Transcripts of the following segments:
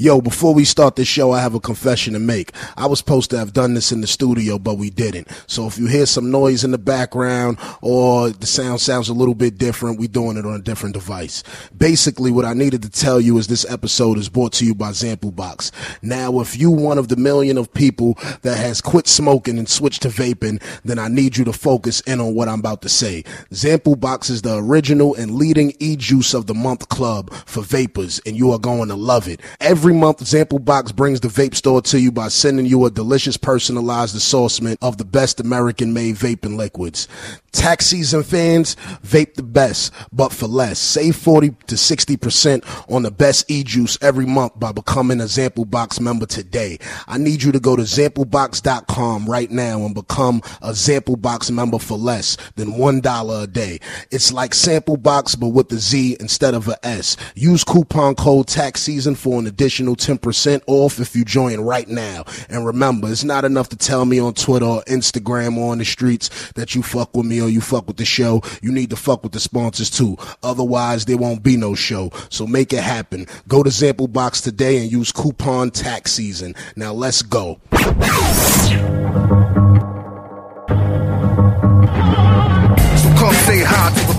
Yo, before we start the show, I have a confession to make. I was supposed to have done this in the studio, but we didn't. So if you hear some noise in the background or the sound sounds a little bit different, we're doing it on a different device. Basically, what I needed to tell you is this episode is brought to you by Zample Box. Now, if you one of the million of people that has quit smoking and switched to vaping, then I need you to focus in on what I'm about to say. Zample Box is the original and leading e-juice of the month club for vapors, and you are going to love it. Every month, Zample Box brings the vape store to you by sending you a delicious personalized assortment of the best American made vaping liquids. Tax season fans, vape the best, but for less. Save 40 to 60% on the best e-juice every month by becoming a Zample Box member today. I need you to go to zamplebox.com right now and become a Zample Box member for less than $1 a day. It's like Sample Box, but with the Z instead of a S. Use coupon code tax season for an additional 10% off if you join right now. And remember, it's not enough to tell me on Twitter or Instagram or on the streets that you fuck with me or you fuck with the show. You need to fuck with the sponsors too. Otherwise, there won't be no show. So make it happen. Go to Zample Box today and use coupon tax season. Now let's go.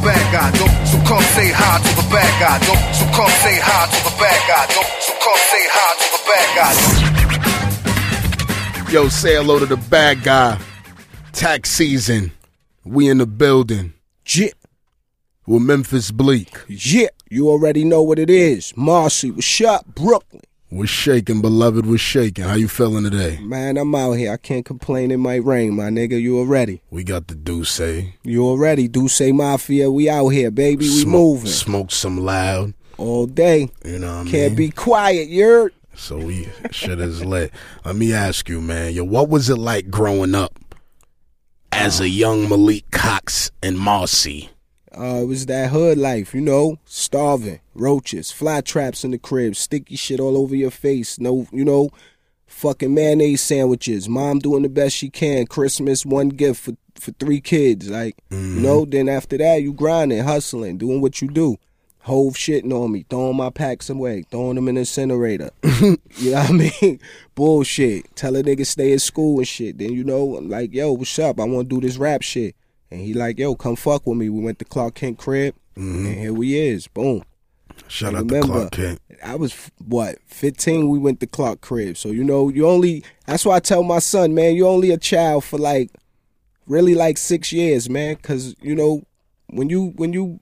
Bad guy, don't. So come say hi to the bad guy, don't. So come say hi to the bad guy, don't. So come say hi to the bad guy, don't. Yo, say hello to the bad guy. Tax season. We in the building. Yeah, With Memphis Bleek. yeah, you already know what it is. Marcy, what's up, Brooklyn? We're shaking, beloved. We're shaking. How you feeling today? Man, I'm out here. I can't complain. It might rain, my nigga. You already. We got the D'ussé. Eh? You already. Say Mafia. We out here, baby. We Smoke- moving Smoke some loud. all day. You know what I Can't mean? be quiet, you're. So we shit is lit. Let me ask you, man. Yo, what was it like growing up as a young Malik Cox and Marcy? Uh, it was that hood life, you know, starving, roaches, fly traps in the crib, sticky shit all over your face. No, you know, fucking mayonnaise sandwiches. Mom doing the best she can. Christmas, one gift for for three kids. Like, you know. Then after that, you grinding, hustling, doing what you do. Hov shitting on me, throwing my packs away, throwing them in the incinerator. you know what I mean? Bullshit. Tell a nigga stay at school and shit. Then you know, I'm like, yo, what's up? I want to do this rap shit. And he like, yo, come fuck with me. We went to Clark Kent crib, mm-hmm. and here we is. Boom. Shout I out to. Clark Kent. I was what fifteen. We went to Clark crib, so you know you only. That's why I tell my son, man, you only a child for like, really like six years, man. Cause you know when you when you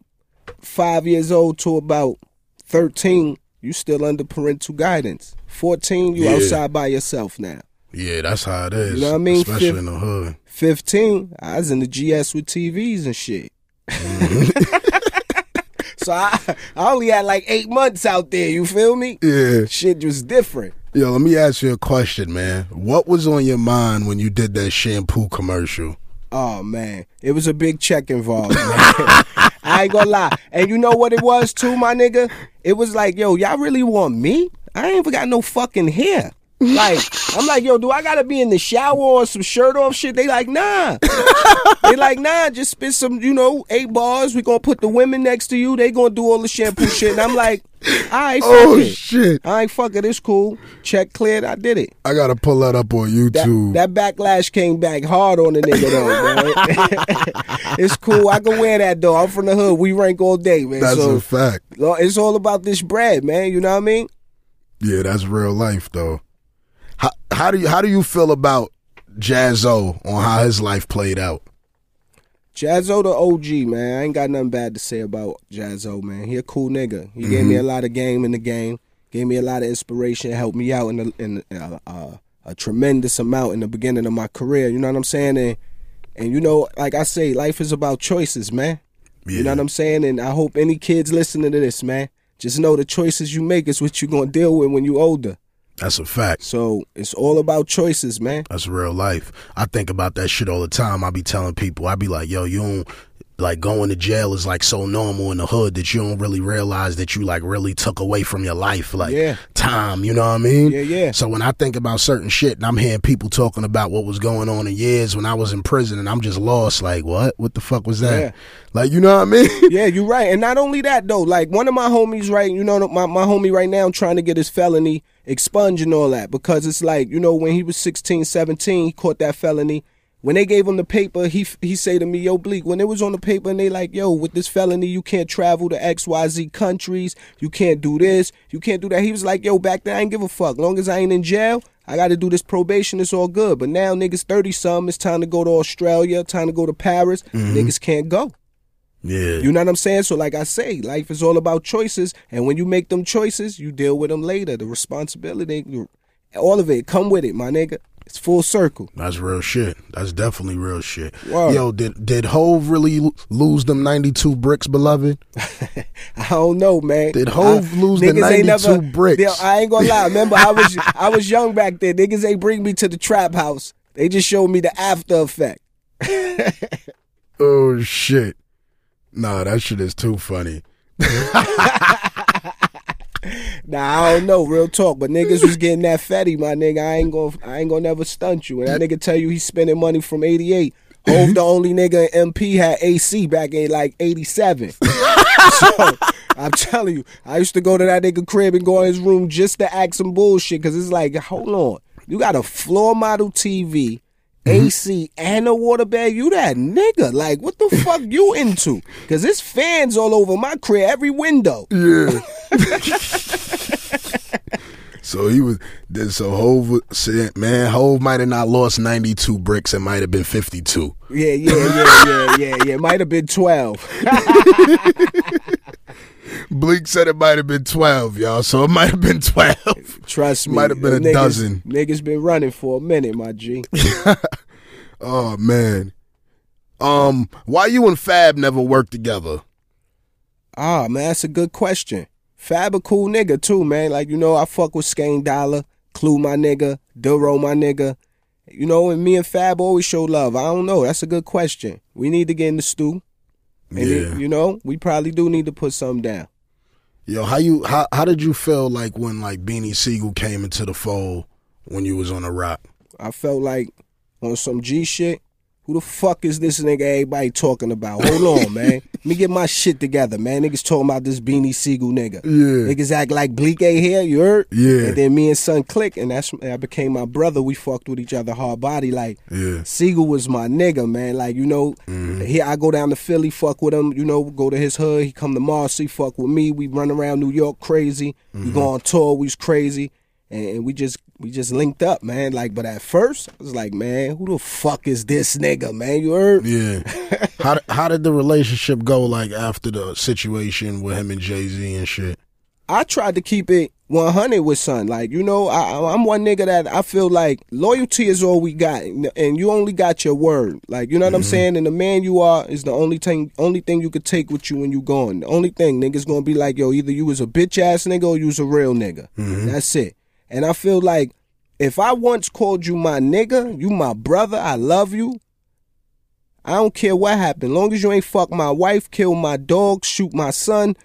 five years old to about thirteen, you still under parental guidance. Fourteen, you Yeah. outside by yourself now. Yeah, that's how it is. You know what I mean? Especially Fif- in the hood. Fifteen, I was in the GS with TVs and shit. Mm-hmm. so I I only had like eight months out there. You feel me? Yeah. Shit was different. Yo, let me ask you a question, man. What was on your mind when you did that shampoo commercial? Oh man, it was a big check involved, man. I ain't gonna lie. And you know what it was too, my nigga? It was like, yo, y'all really want me? I ain't even got no fucking hair. Like, I'm like, yo, do I gotta be in the shower or some shirt off shit? They like, nah. they like, nah, just spit some, you know, eight bars. We gonna put the women next to you. They gonna do all the shampoo shit. And I'm like, all right, oh, fuck Oh it. shit! All right, fuck it. It's cool. Check cleared. I did it. I gotta pull that up on That, YouTube. that backlash came back hard on the nigga though, man. it's cool. I can wear that though. I'm from the hood. We rank all day, man. that's so a fact. Uh, it's all about this bread, man. You know what I mean? Yeah, that's real life though. How how do you how do you feel about Jaz-O on how his life played out? Jaz-O the OG, man. I ain't got nothing bad to say about Jaz-O, man. He a cool nigga. He gave me a lot of game in the game. Gave me a lot of inspiration. Helped me out in a, in a, uh, a tremendous amount in the beginning of my career. You know what I'm saying? And and you know, like I say, life is about choices, man. You know what I'm saying? And I hope any kids listening to this, man, just know the choices you make is what you're gonna deal with when you're older. That's a fact. So it's all about choices, man. That's real life. I think about that shit all the time. I be telling people, I be like, yo, you don't like going to jail is like so normal in the hood that you don't really realize that you like really took away from your life like Yeah. time you know what i mean Yeah, yeah. so when i think about certain shit and i'm hearing people talking about what was going on in years when i was in prison and i'm just lost like what what the fuck was that Yeah. like you know what i mean Yeah, you're right. And not only that though, like one of my homies, right? You know, my, my homie right now trying to get his felony expunged and all that because it's like, you know, when he was 16, 17, he caught that felony. When they gave him the paper, he he say to me, "Yo, Bleek, when it was on the paper and they like, yo, with this felony, you can't travel to X Y Z countries, you can't do this, you can't do that." He was like, "Yo, back then I ain't give a fuck. Long as I ain't in jail, I got to do this probation. It's all good." But now niggas thirty some, it's time to go to Australia, time to go to Paris. Mm-hmm. Niggas can't go. yeah You know what I'm saying? So, like I say, life is all about choices, and when you make them choices, you deal with them later. The responsibility, all of it, come with it, my nigga. It's full circle. That's real shit. That's definitely real shit. Word. Yo, did did Hov really lose them ninety two bricks, beloved? I don't know, man. Did Hov I- lose the niggas ain't 92 bricks? Yo, I ain't gonna lie. Remember, I was I was young back then. Niggas ain't bring me to the trap house. They just showed me the after effect. Oh shit! Nah, that shit is too funny. Nah, I don't know, real talk. But niggas was getting that fatty, my nigga. I ain't gonna I ain't gonna never stunt you. And that nigga tell you he's spending money from eighty eight. Hov the only nigga in MP had AC back in like eighty seven. so I'm telling you, I used to go to that nigga crib and go in his room just to act some bullshit. Cause it's like, hold on. You got a floor model TV, Mm-hmm. AC, and a water bag. You that nigga. Like, what the fuck you into? Cause there's fans all over my crib, every window. Yeah. so he was. then So Hov said, "Man, Hov might have not lost ninety two bricks. It might have been fifty two. Yeah, yeah, yeah, yeah, yeah, yeah. It might have been 12. Bleek said it might have been twelve, y'all. So it might have been twelve. Trust me. Might have been a niggas, dozen. Niggas been running for a minute, my G. Oh man. Um, why you and Fab never worked together? Ah, man, that's a good question. Fab a cool nigga too, man. Like, you know, I fuck with Skane Dollar, Clue my nigga, Duro my nigga. You know, and me and Fab always show love. I don't know. That's a good question. We need to get in the stew. And Yeah. you know, we probably do need to put something down. Yo, how you how how did you feel like when like Beanie Sigel came into the fold when you was on the rock? I felt like on some G shit. Who the fuck is this nigga everybody talking about? Hold on, man. Let me get my shit together, man. Niggas talking about this Beanie Sigel nigga. Yeah. Niggas act like Bleek A here, you heard? Yeah. And then me and son click, and that's I became my brother. We fucked with each other hard body. Like, Yeah. Sigel was my nigga, man. Like, you know, mm-hmm. here I go down to Philly, fuck with him, you know, go to his hood. He come to Marcy, fuck with me. We run around New York crazy. We mm-hmm. go on tour, we was crazy. And, we just we just linked up, man. Like, but at first, I was like, man, who the fuck is this nigga, man? You heard? Yeah. how did- how did the relationship go like after the situation with him and Jay Z and shit? I tried to keep it 100 with son. Like, you know, I, I'm one nigga that I feel like loyalty is all we got, and you only got your word. Like, you know what I'm mm-hmm. saying? And the man you are is the only thing, only thing you could take with you when you gone. The only thing niggas gonna be like, yo, either you was a bitch ass nigga or you was a real nigga. Mm-hmm. That's it. And I feel like if I once called you my nigga, you my brother, I love you. I don't care what happened. Long as you ain't fuck my wife, kill my dog, shoot my son,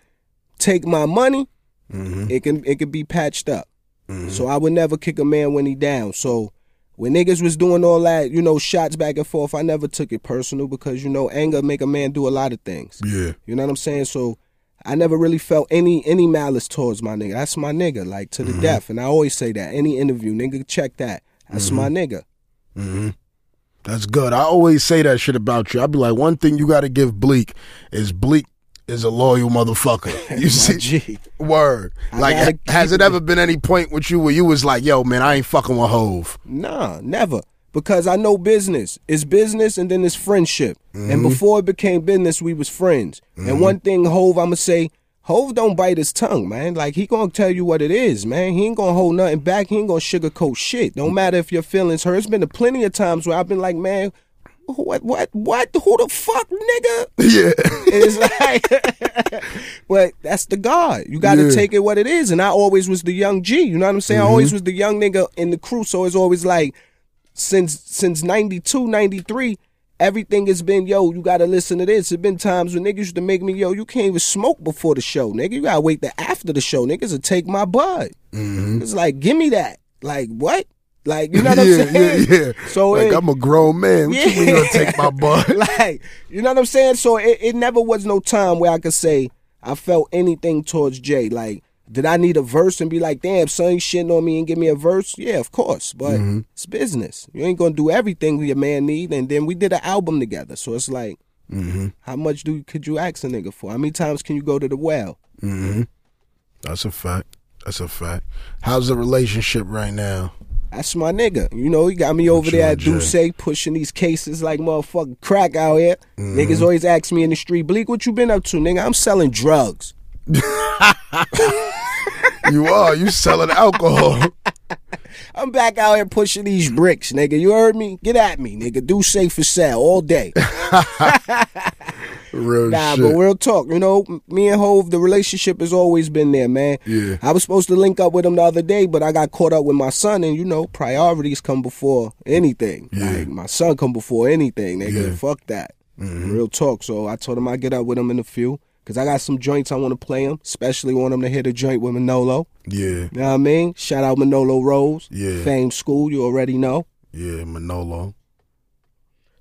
take my money, mm-hmm. it can it can be patched up. Mm-hmm. So I would never kick a man when he down. So when niggas was doing all that, you know, shots back and forth, I never took it personal because you know anger make a man do a lot of things. Yeah. You know what I'm saying? So I never really felt any any malice towards my nigga. That's my nigga, like to the mm-hmm. death. And I always say that any interview, nigga, check that. That's my mm-hmm. nigga. Mm-hmm. That's good. I always say that shit about you. I'd be like, one thing you got to give Bleek is Bleek is a loyal motherfucker. You see, G. word. I Like, has it- ever been any point with you where you was like, yo, man, I ain't fucking with Hov? Nah, never. Because I know business. It's business and then it's friendship. And mm-hmm. before it became business, we was friends. And mm-hmm. one thing Hov, I'ma say, Hov don't bite his tongue, man. Like he gonna tell you what it is, man. He ain't gonna hold nothing back. He ain't gonna sugarcoat shit. Don't mm-hmm. matter if your feelings hurt. It's been a plenty of times where I've been like, man, what, what, what? Who the fuck, nigga? Yeah. it's like, but that's the God. You got to Yeah. take it what it is. And I always was the young G. You know what I'm saying? I always was the young nigga in the crew. So it's always like, since since 92, 93, everything has been, yo, you gotta listen to this. There's been times when niggas used to make me, yo, you can't even smoke before the show, nigga. You gotta wait till after the show. Niggas will take my bud. Mm-hmm. It's like, give me that. Like, what? Like, you know what I'm yeah, saying? yeah, yeah. So like it- I'm a grown man. What you mean gonna take my butt? like, you know what I'm saying? So it, it never was no time where I could say I felt anything towards Jay. Like, did I need a verse and be like, damn, son, you shitting on me and give me a verse? Yeah, of course. But Mm-hmm. it's business. You ain't gonna do everything your man need. And then we did an album together. So it's like, Mm-hmm. how much do could you ask a nigga for? How many times can you go to the well? That's a fact. That's a fact. How's the relationship right now? That's my nigga. You know, he got me over there at. D'ussé pushing these cases like motherfucking crack out here. Mm-hmm. Niggas always ask me in the street, Bleek, what you been up to, nigga? I'm selling drugs. You are. You selling alcohol. I'm back out here pushing these bricks, nigga. You heard me? Get at me, nigga. Do safe for sale all day. Real Nah, shit. but real talk, you know, me and Hov, the relationship has always been there, man. Yeah. I was supposed to link up with him the other day, but I got caught up with my son, and you know, priorities come before anything. Yeah. Like my son come before anything, nigga. Yeah. Mm-hmm. Fuck that. Real talk. So I told him I'd get up with him in a few. Cause I got some joints I want to play him, especially want him to hit a joint with Manolo. yeah. You know what I mean? Shout out Manolo Rose. Yeah. Fame School, you already know. Yeah, Manolo.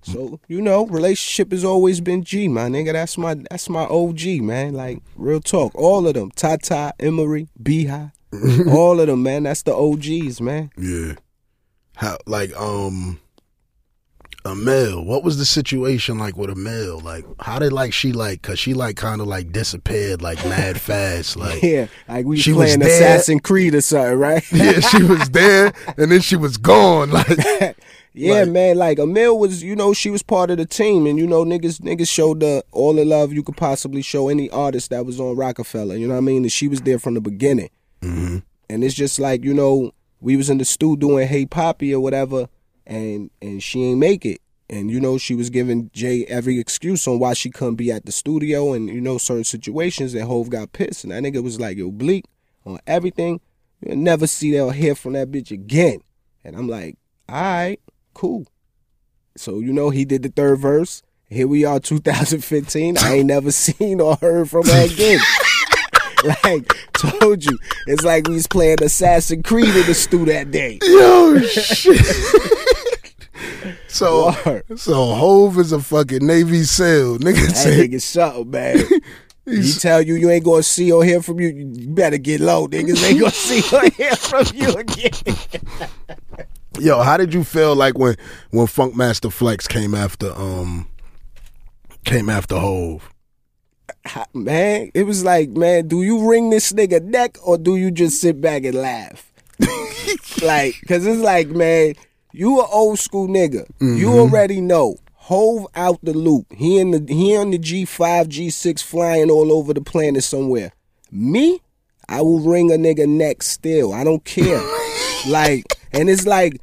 So you know, relationship has always been G, my nigga. That's my that's my OG, man. Like real talk, all of them, Tata, Emory, Beehive, all of them, man. That's the OGs, man. Yeah. How like um Amil, what was the situation like with Amil? Like how did like she like cause she like kinda like disappeared like mad fast. Like Yeah, like we She was playing there. Assassin's Creed or something, right? Yeah, she was there and then she was gone. Like Yeah, Like- man. Like Amil was, you know, she was part of the team, and you know, niggas, niggas showed the all the love you could possibly show any artist that was on Roc-A-Fella. You know what I mean? And she was there from the beginning. Mm-hmm. And it's just like you know, we was in the stew doing Hey Papi or whatever, and and she ain't make it. And you know, she was giving Jay every excuse on why she couldn't be at the studio, and you know, certain situations. And Hov got pissed, and that nigga was like, "Yo, Bleek on everything. You'll never see that or hear from that bitch again." And I'm like, "All right." cool. So you know he did the third verse. Here we are, 2015. I ain't never seen or heard from her again. like told you, it's like we was playing Assassin's Creed in the stew that day. Yo shit. So so Hov is a fucking Navy SEAL. Nigga That said nigga something, man. He tell you you ain't gonna see or hear from you. You better get low, niggas ain't gonna see or hear from you again. Yo, how did you feel like when when Funkmaster Flex came after um came after Hov? man, it was like, man, do you ring this nigga neck or do you just sit back and laugh? like, cause it's like, man, you a old school nigga. You already know. Hov out the loop. He in the he on the G five, G six flying all over the planet somewhere. Me, I will ring a nigga neck still. I don't care. like, and it's like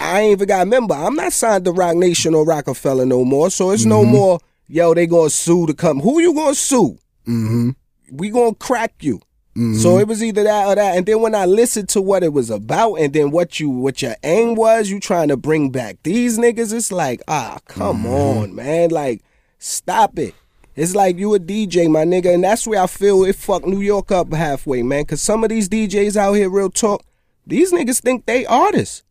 I ain't even got remember, I'm not signed to Roc Nation or Roc-A-Fella no more. So it's no more, yo, they gonna sue to come. Who you gonna sue? Mm-hmm. We gonna crack you. So it was either that or that. And then when I listened to what it was about and then what you what your aim was, you trying to bring back these niggas, it's like, ah, come on, man. Like, stop it. It's like you a DJ, my nigga, and that's where I feel it fucked New York up halfway, man. Cause some of these DJs out here, real talk, these niggas think they artists.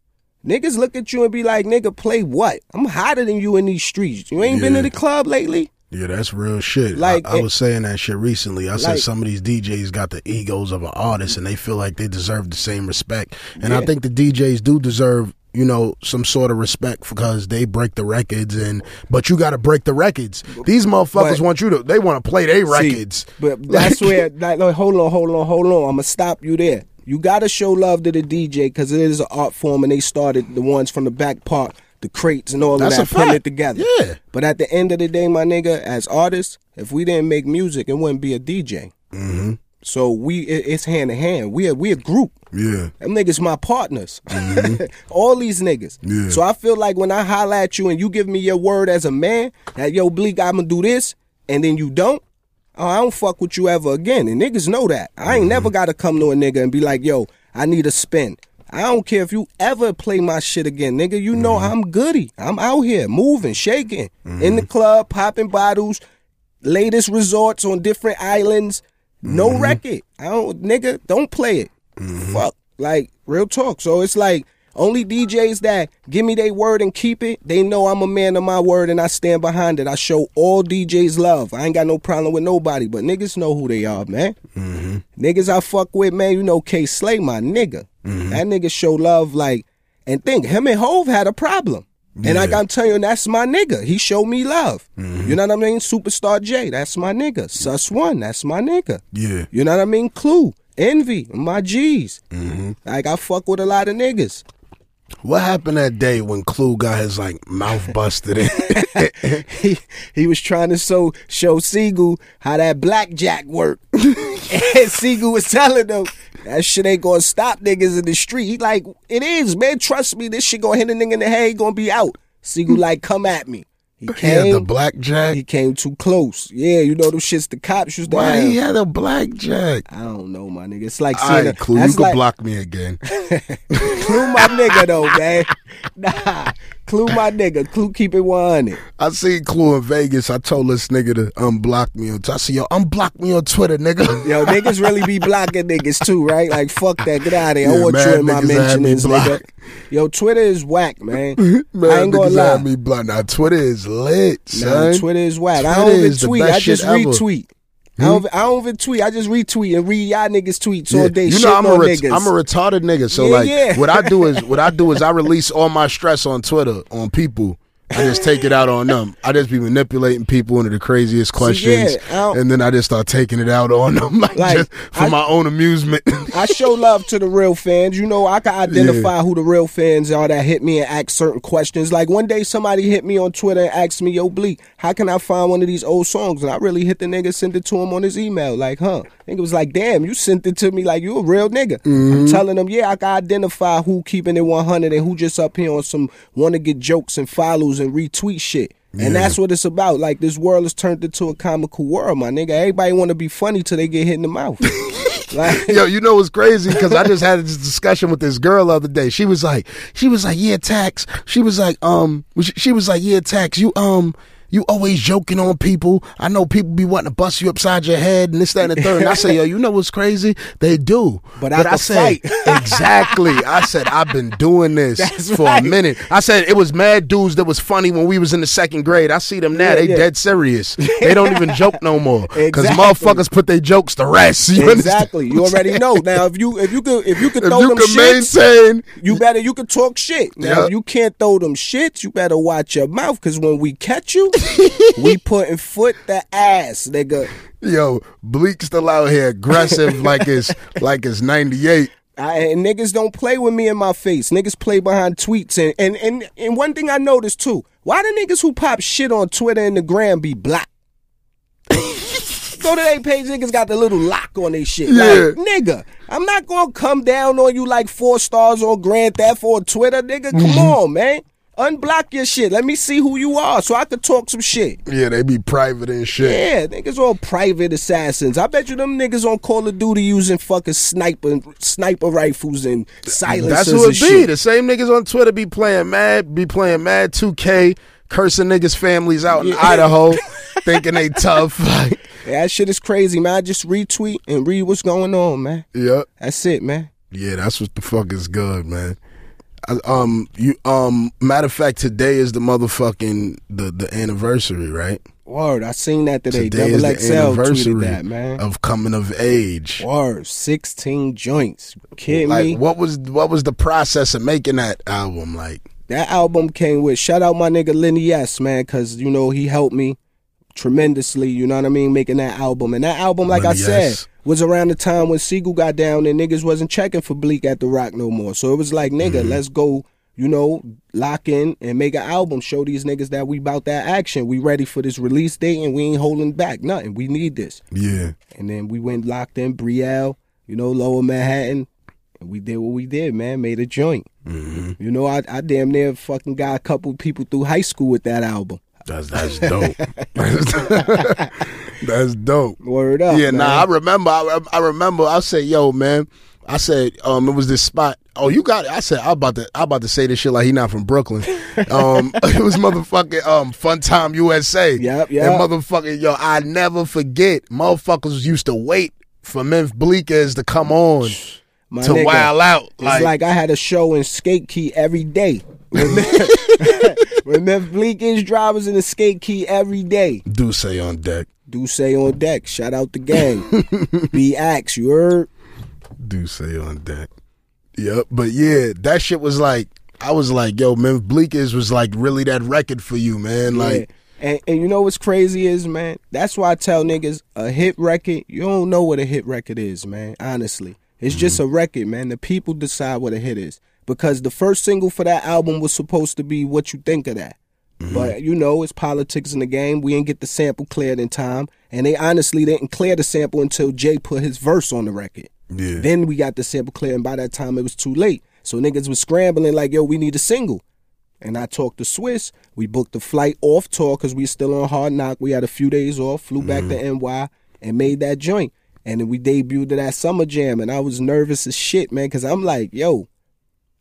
Niggas look at you and be like, nigga, play what? I'm hotter than you in these streets. You ain't been Yeah. to the club lately? Yeah, that's real shit. Like, I, I was saying that shit recently. I said some of these DJs got the egos of an artist and they feel like they deserve the same respect. And I think the DJs do deserve, you know, some sort of respect because they break the records and but you got to break the records. These motherfuckers But- want you to they want to play their records. but that's where, like, like, hold on, hold on, hold on. I'm gonna stop you there. You gotta show love to the DJ because it is an art form, and they started the ones from the back part, the crates and all That's of that, putting it together. Yeah. But at the end of the day, my nigga, as artists, if we didn't make music, it wouldn't be a DJ. Mm-hmm. So we, it, it's hand in hand. We are we a group. Yeah. Them niggas my partners. All these niggas. Mm-hmm. Yeah. So I feel like when I holler at you and you give me your word as a man that yo Bleek I'ma do this and then you don't, oh I don't fuck with you ever again. And niggas know that. I ain't Mm-hmm. never gotta come to a nigga and be like, yo, I need a spin. I don't care if you ever play my shit again, nigga. You know Mm-hmm. I'm goody. I'm out here moving, shaking, in the club, popping bottles, latest resorts on different islands. No Mm-hmm. record. I don't, nigga. Don't play it. Fuck, like real talk. So it's like only DJs that give me their word and keep it. They know I'm a man of my word and I stand behind it. I show all DJs love. I ain't got no problem with nobody, but niggas know who they are, man. Niggas I fuck with, man. You know Kay Slay, my nigga. Mm-hmm. That nigga show love like, and think him and Hov had a problem. And like Yeah. I'm telling you, that's my nigga. He showed me love. Mm-hmm. You know what I mean? Superstar Jay, that's my nigga. Suss One, that's my nigga. Yeah. You know what I mean? Clue, Envy, my G's. Mm-hmm. Like I fuck with a lot of niggas. What happened that day when Clue got his like mouth busted in? he he was trying to so show Sigel how that blackjack work. and Sigel was telling him that shit ain't gonna stop niggas in the street. He like, it is, man. Trust me, this shit gonna hit a nigga in the head, he gonna be out. Sigel like, come at me. He he had the came, blackjack. he came too close. Yeah, you know them shits the cops used to Why have. he had a blackjack? I don't know, my nigga. It's like All seeing a, right, Clue, you that's can like, block me again. Clue my nigga though, man. Nah, Clue my nigga. Clue keep it 100. I seen Clue in Vegas. I told this nigga to unblock me on. Twitter. I said, yo, unblock me on Twitter, nigga. Yo, niggas really be blocking niggas too, right? Like, fuck that. Get out of here. I want you in my had me nigga. Yo, Twitter is whack, man. Man, I ain't gonna lie. me blocked. Now Twitter is lit, Nah, son. Twitter is whack. I don't even tweet. I just shit Hmm? I don't, I don't even tweet. I just retweet and read y'all niggas tweets all day. you know I'm a ret-. I'm a retarded nigga. So Yeah, like yeah. what I do is what I do is I release all my stress on Twitter on people. I just take it out on them. I just be manipulating people into the craziest questions, yeah, and then I just start taking it out on them, like, Like, just for I- my own amusement. I show love to the real fans. You know, I can identify who the real fans are that hit me and ask certain questions. Like one day somebody hit me on Twitter and asked me, yo, Bleek, how can I find one of these old songs? And I really hit the nigga, sent it to him on his email. Like, huh? Nigga was like, damn, you sent it to me like you a real nigga. I'm mm-hmm. telling them, yeah, I can identify who keeping it 100 and who just up here on some want to get jokes and follows and retweet shit. And that's what it's about. Like this world has turned into a comical world, my nigga. Everybody want to be funny till they get hit in the mouth. like, Yo, you know what's crazy? Because I just had this discussion with this girl the other day. She was like, she was like, yeah, tax. She was like, um, she- she was like, yeah, tax. You um. You always joking on people. I know people be wanting to bust you upside your head and this, that, and the third. And I say, yo, you know what's crazy? They do. But I can said, exactly. I said, I've been doing this That's for right. a minute. I said, it was mad dudes that was funny when we was in the second grade. I see them now. Yeah, they yeah. dead serious. They don't even joke no more. Because Exactly. motherfuckers put their jokes to rest. You understand exactly. You already know. Now, if you if you could if you could throw you them can maintain you better you could talk shit. Now, Yeah. if you can't throw them shits, you better watch your mouth because when we catch you, we putting foot the ass, nigga. yo Bleek still out here aggressive like it's like it's 98 I, and niggas don't play with me in my face. Niggas play behind tweets and and and, and one thing I noticed too. Why the niggas who pop shit on Twitter and the gram be black? Go to their page, niggas got the little lock on their shit. Yeah. Like, nigga, I'm not gonna come down on you like four stars on Grand Theft or Twitter, nigga. Come Mm-hmm. on, man. Unblock your shit. Let me see who you are so I could talk some shit. yeah they be private and shit Yeah, niggas all private assassins. I bet you them niggas on Call of Duty using fucking sniper sniper rifles and silencers that's who it be shit. the same niggas on twitter be playing mad be playing mad 2k cursing niggas families out in idaho thinking they tough like Yeah, that shit is crazy, man. I just retweet and read what's going on, man. yeah That's it, man. yeah that's what the fuck is good man um you um matter of fact today is the motherfucking the the anniversary right Word, I seen that today. today is Double the anniversary tweeted that, man. of coming of age Word, sixteen joints. Kidding like me? what was what was the process of making that album like That album came with shout out my nigga Lenny S, man, cause you know he helped me tremendously. You know what I mean, making that album. And that album, like I said, was around the time when Sigel got down and niggas wasn't checking for Bleek at the Rock no more. So it was like, nigga, Mm-hmm. let's go. You know, lock in and make an album. Show these niggas that we about that action. We ready for this release date and we ain't holding back nothing. We need this. yeah And then we went locked in Brielle, you know, Lower Manhattan, and we did what we did, man. Made a joint. Mm-hmm. You know, I, I damn near fucking got a couple people through high school with that album. That's that's dope. that's dope. Word up. yeah, man. nah, I remember. I, I remember. I said, "Yo, man." I said, um, it was this spot Oh, you got it. I said I about to I about to say this shit like he not from Brooklyn. Um, it was motherfucking um Fun Time USA. Yep, And yep. motherfucking yo, I never forget. Motherfuckers used to wait for Memphis Bleek Is to come on My to nigga, wild out. It's like, I had a show in Skate Key every day. When Memphis Bleek is drivers in the Skate Key every day. do say on deck. D'ussé on deck. Shout out the gang. Be axe, you heard? D'ussé on deck. Yep. But yeah, that shit was like I was like, yo, Memphis Bleek Is was like really that record for you, man. Like Yeah. And, and you know what's crazy is, man? That's why I tell niggas a hit record, you don't know what a hit record is, man. Honestly. It's just mm-hmm. a record, man. The people decide what a hit is. Because the first single for that album was supposed to be what you think of that. Mm-hmm. But you know, it's politics in the game. We didn't get the sample cleared in time. And they honestly didn't clear the sample until Jay put his verse on the record. Yeah. Then we got the sample clear, and by that time it was too late. So niggas was scrambling like, yo, we need a single. And I talked to Swizz. We booked the flight off tour because we still on hard knock. We had a few days off, flew back to mm-hmm. NY and made that joint. And then we debuted it that Summer Jam. And I was nervous as shit, man, because I'm like, yo,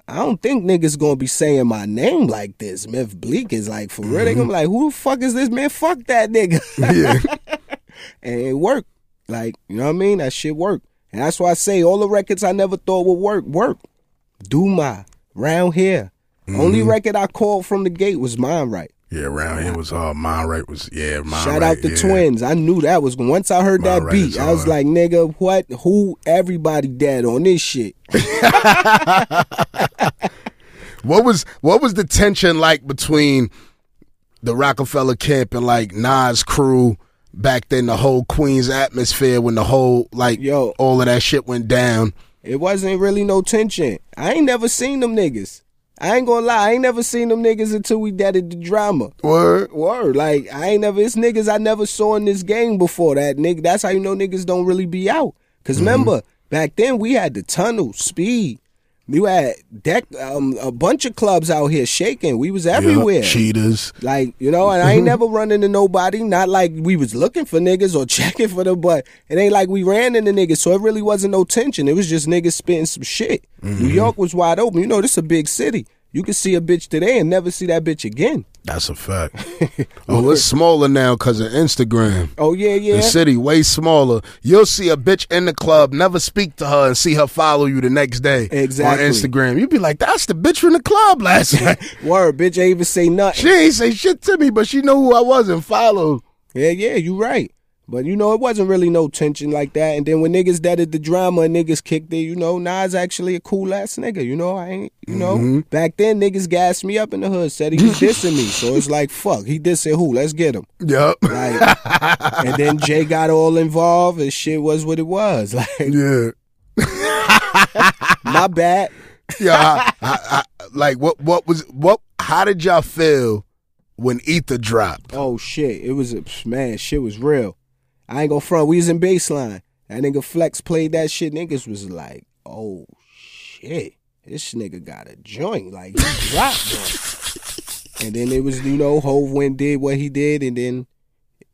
I don't think niggas gonna be saying my name like this. Myth Bleak is like, for real. They gonna be mm-hmm. like, who the fuck is this man? Fuck that nigga. yeah. and it worked. Like, you know what I mean? That shit worked. And that's why I say all the records I never thought would work, work. Do my round here. Only mm-hmm. record I called from the gate was mine right. Yeah, around here was uh mine right was yeah, Shout right, out the yeah. twins. I knew that was once I heard that Right beat, I was like, nigga, what? Who? Everybody dead on this shit. What was what was the tension like between the Roc-A-Fella camp and like Nas crew back then, the whole Queens atmosphere when the whole like Yo. all of that shit went down. It wasn't really no tension. I ain't never seen them niggas. I ain't gonna lie, I ain't never seen them niggas until we deaded the drama. Word. Word, like I ain't never. It's niggas I never saw in this game before. That nigga. That's how you know niggas don't really be out. because Mm-hmm. remember back then we had the tunnel speed. We had deck um, a bunch of clubs out here shaking. We was everywhere. Yup, cheaters. Like, you know, and I ain't never run into nobody. Not like we was looking for niggas or checking for them, but it ain't like we ran into niggas. So it really wasn't no tension. It was just niggas spitting some shit. New York was wide open. You know, this a big city. You can see a bitch today and never see that bitch again. That's a fact. oh, it's smaller now because of Instagram. Oh yeah, yeah. The city way smaller. You'll see a bitch in the club, never speak to her, and see her follow you the next day Exactly. on Instagram. You'd be like, "That's the bitch from the club last night." Word, bitch ain't even say nothing. she ain't say shit to me, but she know who I was and followed. Yeah, yeah, you right. But you know, it wasn't really no tension like that. And then when niggas deaded the drama and niggas kicked it, you know, Nas actually a cool ass nigga. You know, I ain't, you know, mm-hmm. back then niggas gassed me up in the hood, said he was dissing me. So it's like, fuck, he dissing who? Let's get him. Yep. Like, and then Jay got all involved and shit was what it was. Like, yeah. my bad. Yeah. I, I, I, like what? What was what? How did y'all feel when Ether dropped? Oh shit, it was a man. Shit was real. I ain't gonna front. We was in baseline. That nigga Flex played that shit. Niggas was like, oh shit, this nigga got a joint. Like he dropped one. And then it was, you know, Hov went did what he did, and then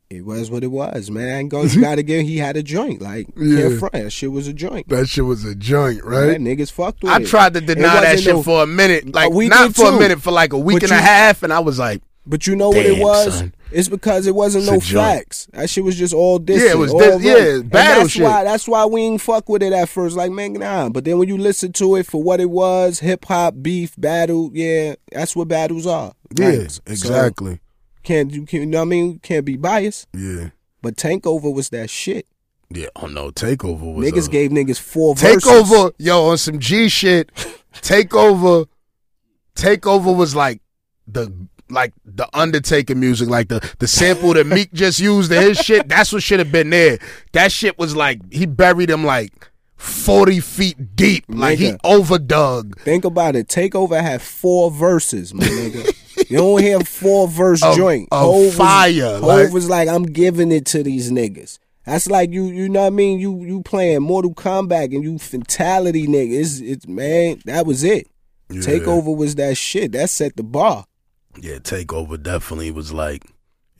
it was what it was, man. I ain't gonna you gotta give. He had a joint. Like Yeah. front. That shit was a joint. That shit was a joint, Right? right? Niggas fucked with I it. tried to deny that shit no- for a minute, like not for a minute, for like a week and a half, and I was like, But you know what it was? son. It's because it wasn't It's no facts. That shit was just all this. Yeah, it was run. yeah, battle that's shit. Why, that's why we ain't fuck with it at first. Like, man, nah. But then when you listen to it for what it was, hip hop, beef, battle, yeah, that's what battles are. yeah, Like, so exactly, can't you can you know what I mean? Can't be biased. yeah, But Takeover was that shit. yeah. Oh no, takeover was Niggas a- gave niggas four verses. Takeover, yo, on some G shit. Takeover, Takeover was like the like the Undertaker music, like the the sample that Meek just used in his shit. That's what should have been there. That shit was like he buried him like forty feet deep, like he Nigga. overdug. Think about it. Takeover had four verses, my nigga. You don't hear four verse Of- joint. Hov fire, Hov like- was like, I'm giving it to these niggas. That's like you, you know what I mean? You you playing Mortal Kombat and you fatality niggas. It's, it's man, that was it. Takeover was that shit. That set the bar. Yeah, Takeover definitely was like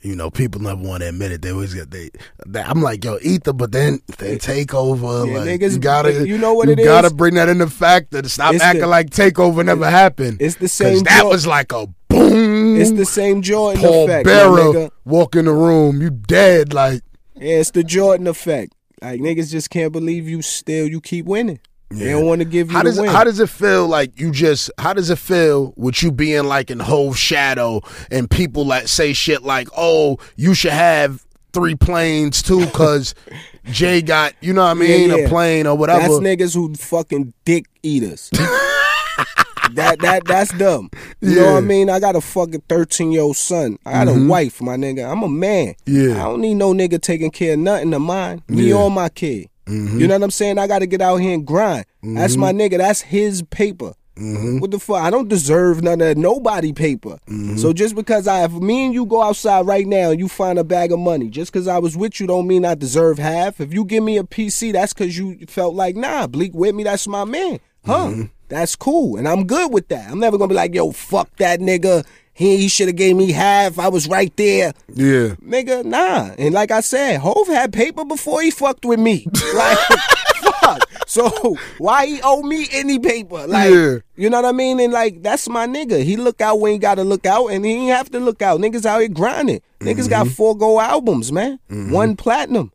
You know, people never want to admit it. They always get they. they I'm like, yo, ether, but then they take over. Yeah, like, niggas- you gotta, you know what it is. you it gotta is? bring that into factor. Stop It's acting the- like takeover never happened. it's the same That was like a boom. It's the same Jordan Paul effect, Bearer walk in the room. You dead. Like Yeah, it's the Jordan effect. Like niggas just can't believe you still you keep winning. They don't want to give you how does how does it feel like you just how does it feel with you being like in whole shadow and people that say shit like oh you should have three planes too because Jay got you know what I mean Yeah, yeah. a plane or whatever. That's niggas who fucking dick eaters. that that that's dumb. You know what I mean? I got a fucking thirteen year old son. I got a mm-hmm. wife, my nigga. I'm a man. Yeah. I don't need no nigga taking care of nothing of mine. Me Yeah. or my kid. Mm-hmm. You know what I'm saying? I got to get out here and grind. That's my mm-hmm. nigga. That's his paper. Mm-hmm. What the fuck? I don't deserve none of that nobody paper. So just because I, if me and you go outside right now and you find a bag of money, just because I was with you don't mean I deserve half. If you give me a PC, that's because you felt like, nah, Bleek with me, that's my man. Huh? That's cool. And I'm good with that. I'm never gonna be like, yo, fuck that nigga. He, he should have gave me half. I was right there. yeah. Nigga, nah. And like I said, Hov had paper before he fucked with me. Like, fuck. So why he owe me any paper? Like, Yeah. you know what I mean? And like, that's my nigga. He look out when he got to look out, and he ain't have to look out. Niggas out here grinding. Niggas got Mm-hmm. four gold albums, man. One platinum.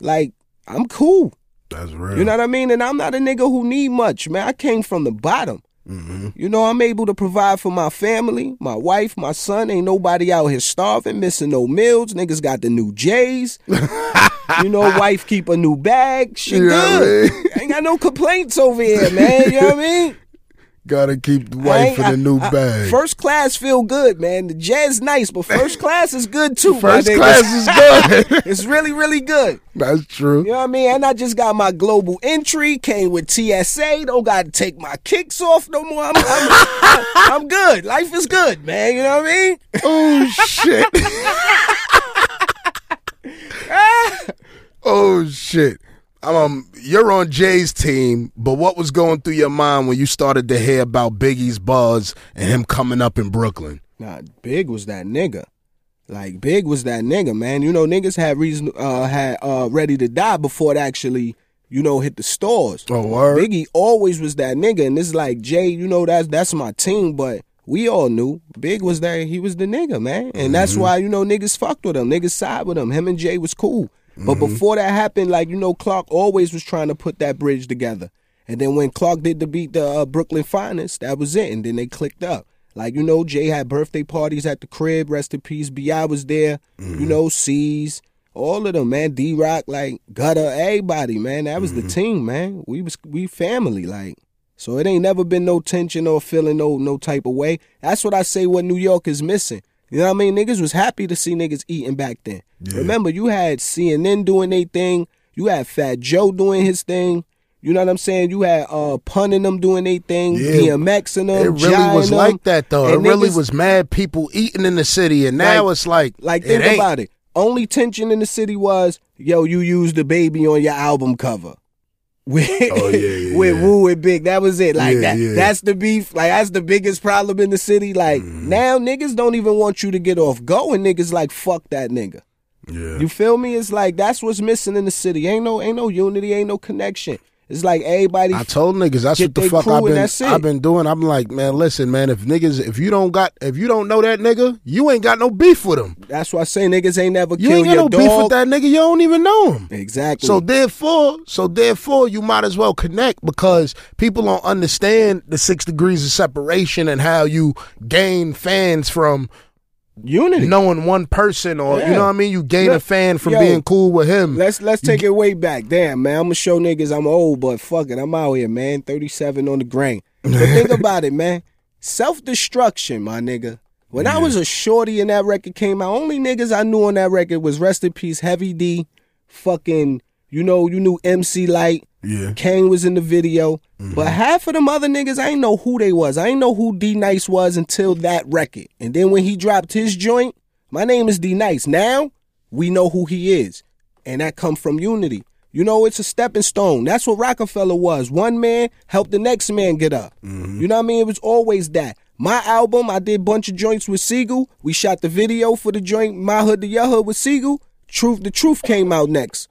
Like, I'm cool. That's real. You know what I mean? And I'm not a nigga who need much, man. I came from the bottom. You know, I'm able to provide for my family, my wife, my son. Ain't nobody out here starving, missing no meals. Niggas got the new J's. you know, wife keep a new bag. She You what I mean? Ain't got no complaints over here, man. You know what I mean? Gotta keep the wife in the new I- bag. First class feel good, man. The jazz nice, but first class is good too. First class is good. it's really, really good. That's true. You know what I mean? And I just got my global entry, came with TSA, don't got to take my kicks off no more. I'm, I'm, I'm good. Life is good, man. You know what I mean? Oh shit. oh shit. Um, you're on Jay's team, but what was going through your mind when you started to hear about Biggie's buzz and him coming up in Brooklyn? Nah, Big was that nigga. Like Big was that nigga, man. You know, niggas had reason uh had uh ready to die before it actually, you know, hit the stores. Oh, word? Biggie always was that nigga, and it's like Jay, you know, that's that's my team, but we all knew Big was there. He was the nigga, man, and that's Mm-hmm. why you know niggas fucked with him. Niggas side with him. Him and Jay was cool. But Mm-hmm. before that happened, like you know, Clark always was trying to put that bridge together. And then when Clark did the beat the uh, Brooklyn Finest, that was it. And then they clicked up. Like you know, Jay had birthday parties at the crib. Rest in peace. Bi was there. You know, C's. All of them, man. D Rock, like Gutter, everybody, man. That was the team, man. We was we family, like. So it ain't never been no tension or feeling no no type of way. That's what I say. What New York is missing. You know what I mean? Niggas was happy to see niggas eating back then. Remember, you had CNN doing their thing. You had Fat Joe doing his thing. You know what I'm saying? You had uh punning them doing their thing, Yeah. DMX and them. It really was and like that though. And it really was mad people eating in the city, and now Like- it's like Like it think ain't. about it. Only tension in the city was, yo, you used the baby on your album cover. With, Oh, yeah, yeah, with yeah. Woo and Big. That was it. Like that that's the beef. Like that's the biggest problem in the city. Like Mm-hmm. now niggas don't even want you to get off go and niggas like fuck that nigga. Yeah. You feel me? It's like that's what's missing in the city. Ain't no ain't no unity, ain't no connection. It's like everybody I told niggas that's what the fuck I've been. I've been doing. I'm like, man, listen, man, if niggas if you don't got if you don't know that nigga, you ain't got no beef with him. that's why I say niggas ain't never You ain't got no dog. beef with that nigga. You don't even know him. Exactly. So therefore, so therefore, you might as well connect because people don't understand the six degrees of separation and how you gain fans from unity. knowing one person, or you know what I mean. You gain a fan from yo, being cool with him. Let's let's take it way back. Damn, man, I'm gonna show niggas I'm old, but fuck it, I'm out here, man. 37 on the grain. But think about it, man. Self destruction, my nigga. When I was a shorty and that record came out, only niggas I knew on that record was rest in peace, Heavy D, fucking, you know, you knew MC Lyte. Yeah. Kane was in the video. Mm-hmm. But half of them other niggas, I ain't know who they was. I ain't know who D Nice was until that record. And then when he dropped his joint, my name is D Nice. Now we know who he is. And that come from unity. You know, it's a stepping stone. That's what Roc-A-Fella was. One man helped the next man get up. Mm-hmm. You know what I mean? It was always that. My album, I did a bunch of joints with Sigel. We shot the video for the joint My Hood to Your Hood with Sigel. Truth, the truth came out next.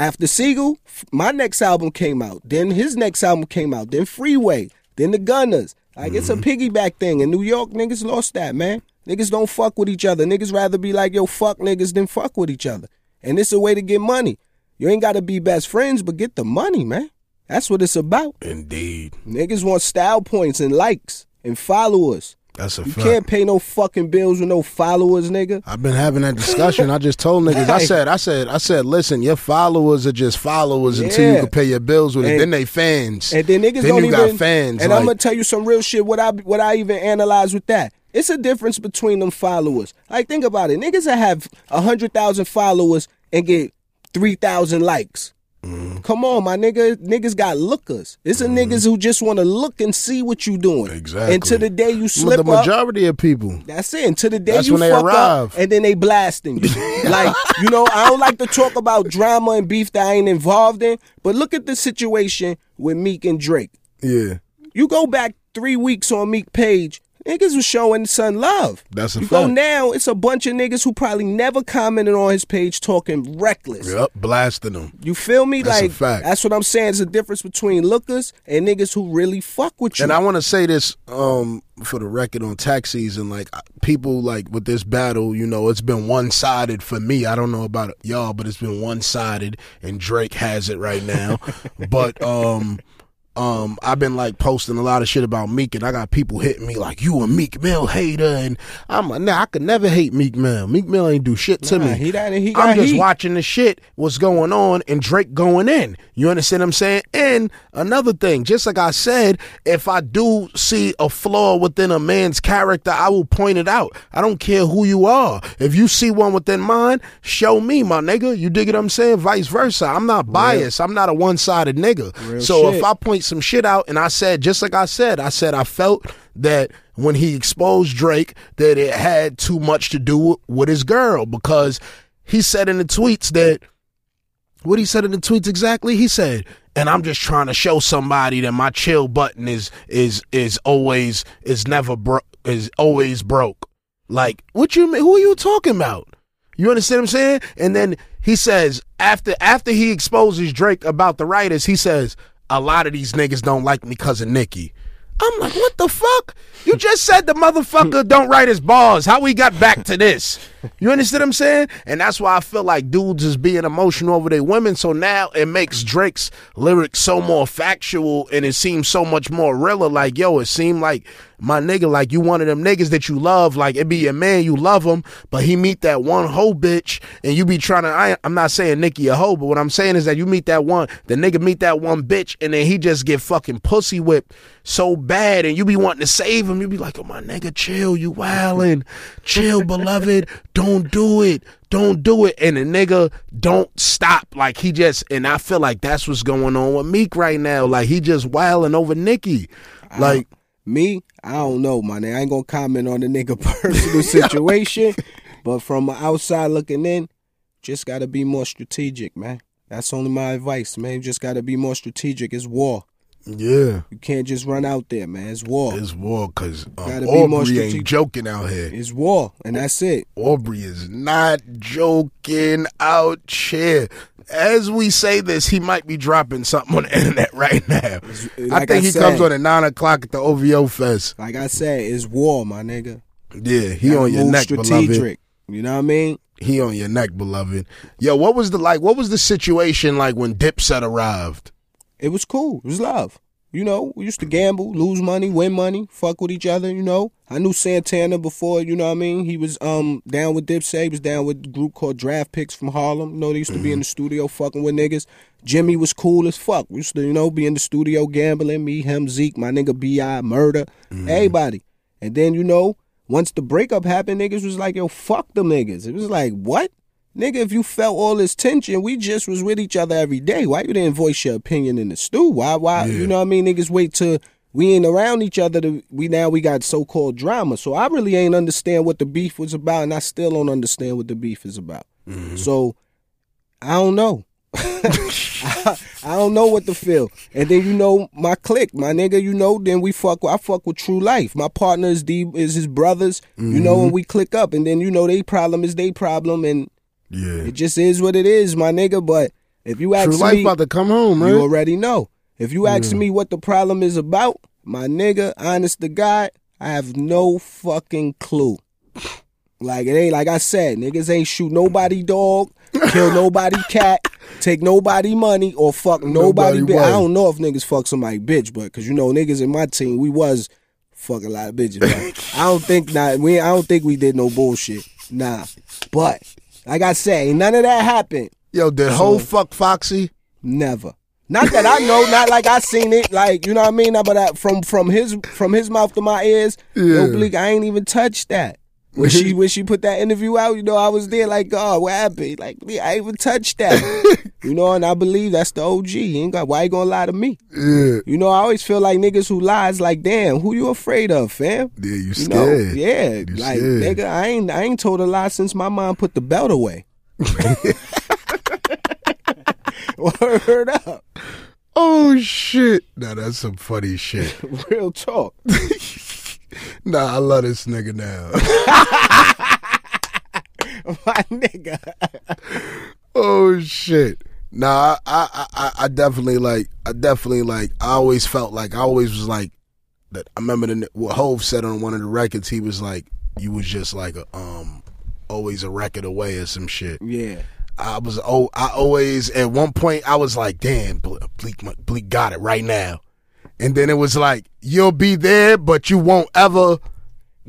After Sigel, my next album came out. Then his next album came out. Then Freeway. Then the Gunners. Like it's a mm-hmm. piggyback thing. In New York, niggas lost that, man. Niggas don't fuck with each other. Niggas rather be like, yo, fuck niggas than fuck with each other. And it's a way to get money. You ain't gotta be best friends, but get the money, man. That's what it's about. Indeed. Niggas want style points and likes and followers. That's a You fact. can't pay no fucking bills with no followers, nigga. I've been having that discussion. I just told niggas. I said, I said, I said, listen, your followers are just followers until you can pay your bills with it. Then they fans. And then niggas then don't you even. got fans. And like, I'm gonna tell you some real shit. What I what I even analyze with that. It's a difference between them followers. Like think about it. Niggas that have a hundred thousand followers and get three thousand likes. Mm-hmm. Come on, my nigga. Niggas got lookers. It's a niggas who just want to look and see what you doing. Exactly. And to the day you slip up, The majority of people. That's it. Until the day That's you when they fuck arrive. up, and then they blasting you. like you know, I don't like to talk about drama and beef that I ain't involved in. But look at the situation with Meek and Drake. Yeah, You go back three weeks on Meek page, niggas was showing son love. That's a you go fact. now, it's a bunch of niggas who probably never commented on his page talking reckless. yep, blasting them. You feel me? That's a like fact. that's what I'm saying. It's a difference between lookers and niggas who really fuck with you. And I want to say this um, for the record on tax season. Like people like with this battle, you know, it's been one sided for me. I don't know about y'all, but it's been one sided, and Drake has it right now. but um, um, I've been like posting a lot of shit about Meek, and I got people hitting me like, "You a Meek Mill hater," and I'm like, "Nah, I could never hate Meek Mill. Meek Mill ain't do shit to Nah, me. he got- he I'm just heat. watching the shit, what's going on, and Drake going in. You understand what I'm saying? And another thing, just like I said, if I do see a flaw within a man's character, I will point it out. I don't care who you are. If you see one within mine, show me, my nigga. You dig what I'm saying? Vice versa. I'm not biased. I'm not a one sided nigga. Real so if. I point some shit out and I said, just like I said, I said I felt that when he exposed Drake, that it had too much to do with his girl because he said in the tweets that what he said in the tweets exactly? He said and i'm just trying to show somebody that my chill button is is is always is never bro- is always broke. Like what you who are you talking about? You understand what i'm saying? And then he says after after he exposes drake about the writers he says a lot of these niggas don't like me because of nicki. I'm like what the fuck? You just said the motherfucker don't write his bars. How we got back to this you understand what i'm saying? And that's why i feel like dudes is being emotional over their women. So now it makes drake's lyrics so more factual and it seems so much more realer. Like yo it seemed like my nigga like you one of them niggas that you love. Like it be your man you love him but he meet that one hoe bitch and you be trying to I, i'm not saying Nicki a hoe but what i'm saying is that you meet that one the nigga meet that one bitch and then he just get fucking pussy whipped so bad and you be wanting to save him. You be like oh my nigga chill you wildin' chill beloved don't do it don't do it and the nigga don't stop like he just and i feel like that's what's going on with meek right now like he just wilding over Nicki like Me, I don't know, my man. I ain't gonna comment on the nigga personal situation, but from outside looking in, just gotta be more strategic, man. That's only my advice, man. You just gotta be more strategic. It's war. Yeah You can't just run out there, man. It's war. It's war because um, Aubrey ain't joking out here. It's war, and that's it. Aubrey is not joking out here. As we say this, he might be dropping something on the internet right now. I think I he said. comes on at nine o'clock at the OVO Fest. Like I said, it's war, my nigga. Yeah, he Gotta on your neck, beloved. You know what I mean? He on your neck, beloved. Yo, what was the like? What was the situation like when Dipset arrived? It was cool. It was love. You know, we used to gamble, lose money, win money, fuck with each other, you know. I knew Santana before, you know what I mean? He was um down with Dipset, he was down with a group called Draft Picks from Harlem. You know, they used to be in the studio fucking with niggas. Jimmy was cool as fuck. We used to, you know, be in the studio gambling, me, him, Zeke, my nigga B.I., Murder, everybody. And then, you know, once the breakup happened, niggas was like, yo, fuck them niggas. It was like, what? Nigga, if you felt all this tension, we just was with each other every day. Why you didn't voice your opinion in the stew? Why, why, you know what I mean? Niggas wait till we ain't around each other to, we now we got so-called drama. So I really ain't understand what the beef was about, and I still don't understand what the beef is about. Mm-hmm. So, I don't know. I, I don't know what to feel. And then you know my clique, my nigga. You know, then we fuck. I fuck with True Life. My partner is D is his brothers. You know, mm-hmm. and we click up. And then you know they problem is they problem, and Yeah. it just is what it is, my nigga. But if you ask True life me, about to come home, you already know. If you ask me what the problem is about, my nigga, honest to God, I have no fucking clue. Like it ain't like I said, niggas ain't shoot nobody dog, kill nobody cat, take nobody money, or fuck nobody. Nobody bitch. I don't know if niggas fuck somebody bitch, but cause you know niggas in my team, we was fuck a lot of bitches. but I don't think not. We I don't think we did no bullshit. Nah, but like I ain't none of that happened. Yo, did Hov fuck Foxy? Never. Not that I know, not like I seen it, like you know what I mean. But I, from from his from his mouth to my ears, Yeah. Bleek, I ain't even touched that. When she when she put that interview out, you know, I was there like, God, what happened? Like, I even touched that. you know, and I believe that's the OG. He ain't got why he gonna lie to me? Yeah. You know, I always feel like niggas who lies, like, damn, who you afraid of, fam? Yeah, you You know, scared. yeah, You like scared. nigga, I ain't I ain't told a lie since my mom put the belt away. Word up. Oh shit. Now that's some funny shit. Real talk. Nah, I love this nigga now. My nigga. oh shit. Nah, I, I, I, I definitely like. I definitely like. I always felt like. I always was like. That I remember the what Hov said on one of the records. He was like, "You was just like a um, always a record away or some shit." Yeah. I was oh, I always at one point I was like, "Damn, Ble- Bleek, Bleek got it right now," and then it was like, "You'll be there, but you won't ever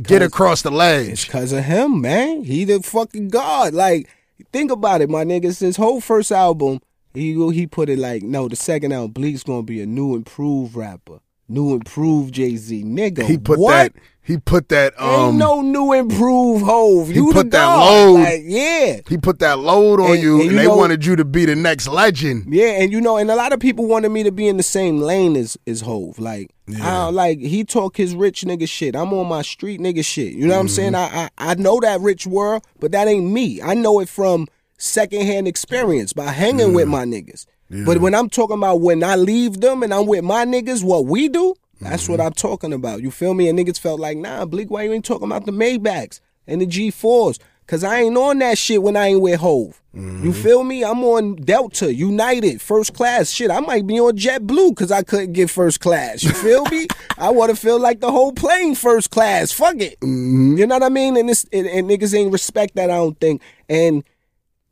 get across the It's ledge." cause of him, man. He the fucking god. Like, think about it, my nigga. His whole first album, he he put it like, no, the second album, Bleek's gonna be a new improved rapper. New improved Jay Z. Nigga. He put what? that. He put that. Ain't Um. no new improved Hov. You the put that god. load. Like, yeah. He put that load on And- you, and and, you they know- wanted you to be the next legend. Yeah, and you know, and a lot of people wanted me to be in the same lane as as Hov. Like, I Yeah. don't, like he talk his rich nigga shit. I'm on my street nigga shit. You know what I'm saying? Mm-hmm. I, I I know that rich world, but that ain't me. I know it from secondhand experience by hanging with my niggas. But when I'm talking about when I leave them and I'm with my niggas, what we do, that's Mm-hmm. what I'm talking about. You feel me? And niggas felt like, nah, Bleek, why you ain't talking about the Maybachs and the G4s? Cause I ain't on that shit when I ain't with Hov. Mm-hmm. You feel me? I'm on Delta, United, first class. Shit, I might be on JetBlue because I couldn't get first class. You feel me? I want to feel like the whole plane first class. Fuck it. Mm-hmm. You know what I mean? And this and, and niggas ain't respect that. I don't think. And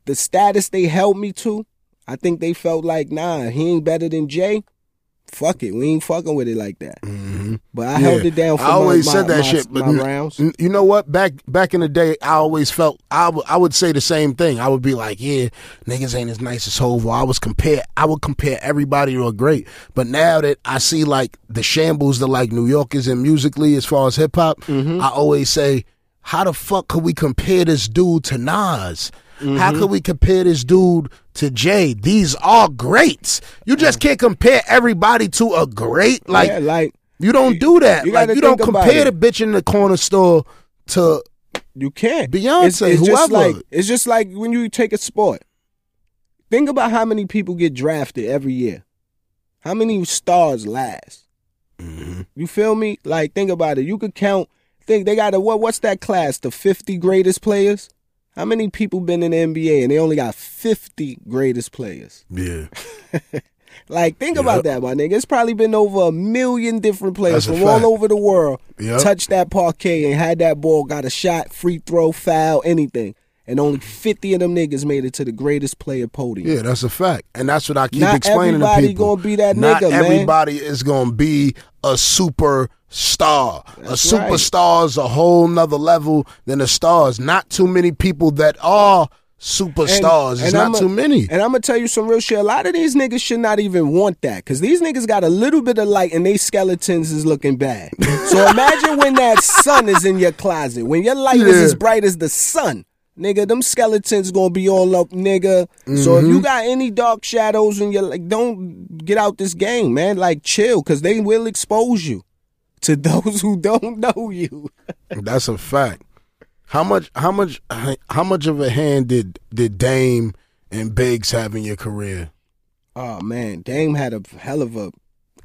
the status they held me to, I think they felt like, nah, he ain't better than Jay. Fuck it, we ain't fucking with it like that. But I held it down for I always my, said my- that my- shit, but rounds. you know what? Back back in the day, I always felt I would- I would say the same thing. I would be like, yeah, niggas ain't as nice as Hov. I was compare I would compare everybody to a great. But now that I see like the shambles that like New York is in musically as far as hip hop, Mm-hmm. I always say, how the fuck could we compare this dude to Nas? Mm-hmm. How could we compare this dude to Jay? These are greats. You just can't compare everybody to a great. Like yeah, like you don't do that. you like you don't compare the bitch in the corner store to You can't. Beyonce, it's, it's just whoever. like it's just like when you take a sport. Think about how many people get drafted every year. How many stars last? Mm-hmm. You feel me? Like think about it. You could count. Think they got a what? What's that class? The fifty greatest players. How many people been in the NBA and they only got fifty greatest players? yeah. Like think about that, my nigga. It's probably been over a million different players That's from all over the world Yep. touch that parquet and had that ball, got a shot, free throw, foul, anything. And only 50 of them niggas made it to the greatest player podium. Yeah, that's a fact, and that's what I keep Not explaining to people. Not everybody gonna be that Not nigga, man. everybody is gonna be a superstar. A That's right. superstar is a whole nother level than a star. Is not too many people that are superstars. It's not I'ma- too many. And I'm gonna tell you some real shit. A lot of these niggas should not even want that, cause these niggas got a little bit of light and they skeletons is looking bad. so imagine when that sun is in your closet, when your light is as bright as the sun. Nigga, them skeletons gonna be all up, nigga. So if Mm-hmm. you got any dark shadows in your like, don't get out this game, man. Like chill, cause they will expose you to those who don't know you. That's a fact. How much? How much? How much of a hand did did Dame and Biggs have in your career? Oh man, Dame had a hell of a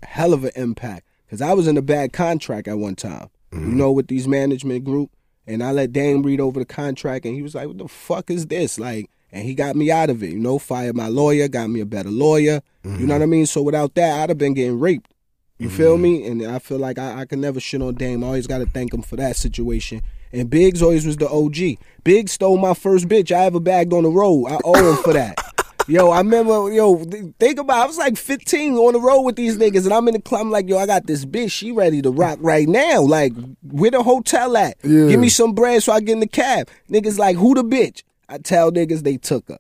hell of an impact because I was in a bad contract at one time. You mm-hmm. know, with these management group, and I let Dame read over the contract, and he was like, "What the fuck is this?" Like, and he got me out of it. You know, fired my lawyer, got me a better lawyer. You know mm-hmm. what I mean? So without that, I'd have been getting raped. You feel mm-hmm. me? And I feel like I, I can never shit on Dame. I always got to thank him for that situation. And Biggs always was the OG. Biggs stole my first bitch I ever bagged on the road. I owe him for that. Yo, I remember, yo, think about I was like 15 on the road with these niggas, and I'm in the club, I'm like, yo, I got this bitch, she ready to rock right now. Like, where the hotel at? Yeah. Give me some bread so I get in the cab. Niggas like, who the bitch? I tell niggas they took her.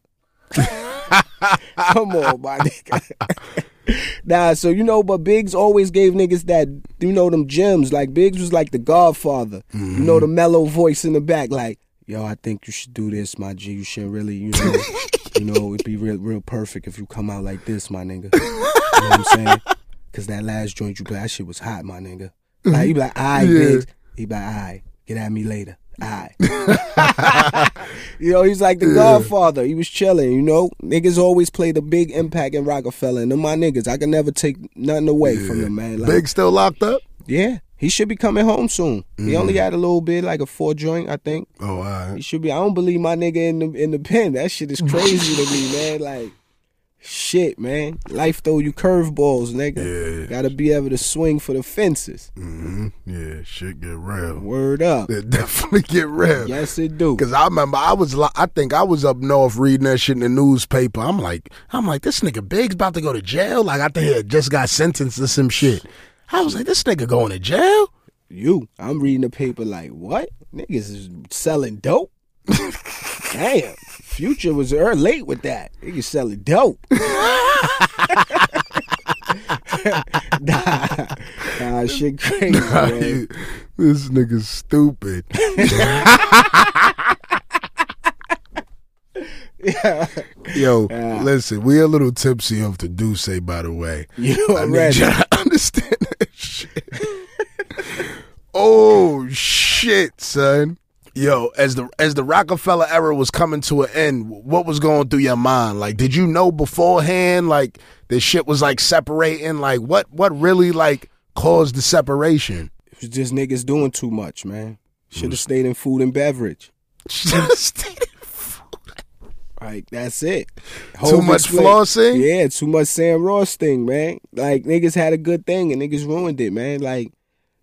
Come on, my nigga. nah, so you know, but Biggs always gave niggas that, you know, them gems. Like Biggs was like the Godfather. You know, the mm-hmm. mellow voice in the back, like, yo, I think you should do this, my G. You should really, you know, you know, it'd be real, real perfect if you come out like this, my nigga. You know what I'm saying? Cause that last joint you play, that shit was hot, my nigga. Like, he be like, alright, Yeah. Biggs. He be like, alright, get at me later. Alright. you know, he's like the Godfather. He was chilling, you know. Niggas always played a big impact in Roc-A-Fella. And them my niggas. I can never take nothing away from them, man. Like, Biggs still locked up? yeah. He should be coming home soon. He only mm. had a little bit, like a four joint, I think. Oh, all He should be. I don't believe my nigga in the in the pen. That shit is crazy to me, man. Like, shit, man. Life throw you curveballs, nigga. Yeah. Gotta be able to swing for the fences. hmm Yeah, shit get real. Word up. It definitely get real. Yes, it do. Cause I remember I was I think I was up north reading that shit in the newspaper. I'm like I'm like this nigga Big's about to go to jail. Like I think he had just got sentenced to some shit. I was like this nigga going to jail. You, I'm reading the paper like, what? Niggas is selling dope. Damn. Future was er, late with that. Niggas selling dope. nah, nah, shit crazy, man. this nigga's stupid. Yeah. Yo, listen, we a little tipsy off the D'ussé, by the way. You know I need you to understand that shit. oh shit, son. Yo, as the as the Roc-A-Fella era was coming to an end, what was going through your mind? Like, did you know beforehand, like this shit was like separating? Like, what what really like caused the separation? It was just niggas doing too much, man. Should have mm. stayed in food and beverage. Like that's it. Too much flossing? Yeah, too much Sam Ross thing, man. Like niggas had a good thing and niggas ruined it, man. Like,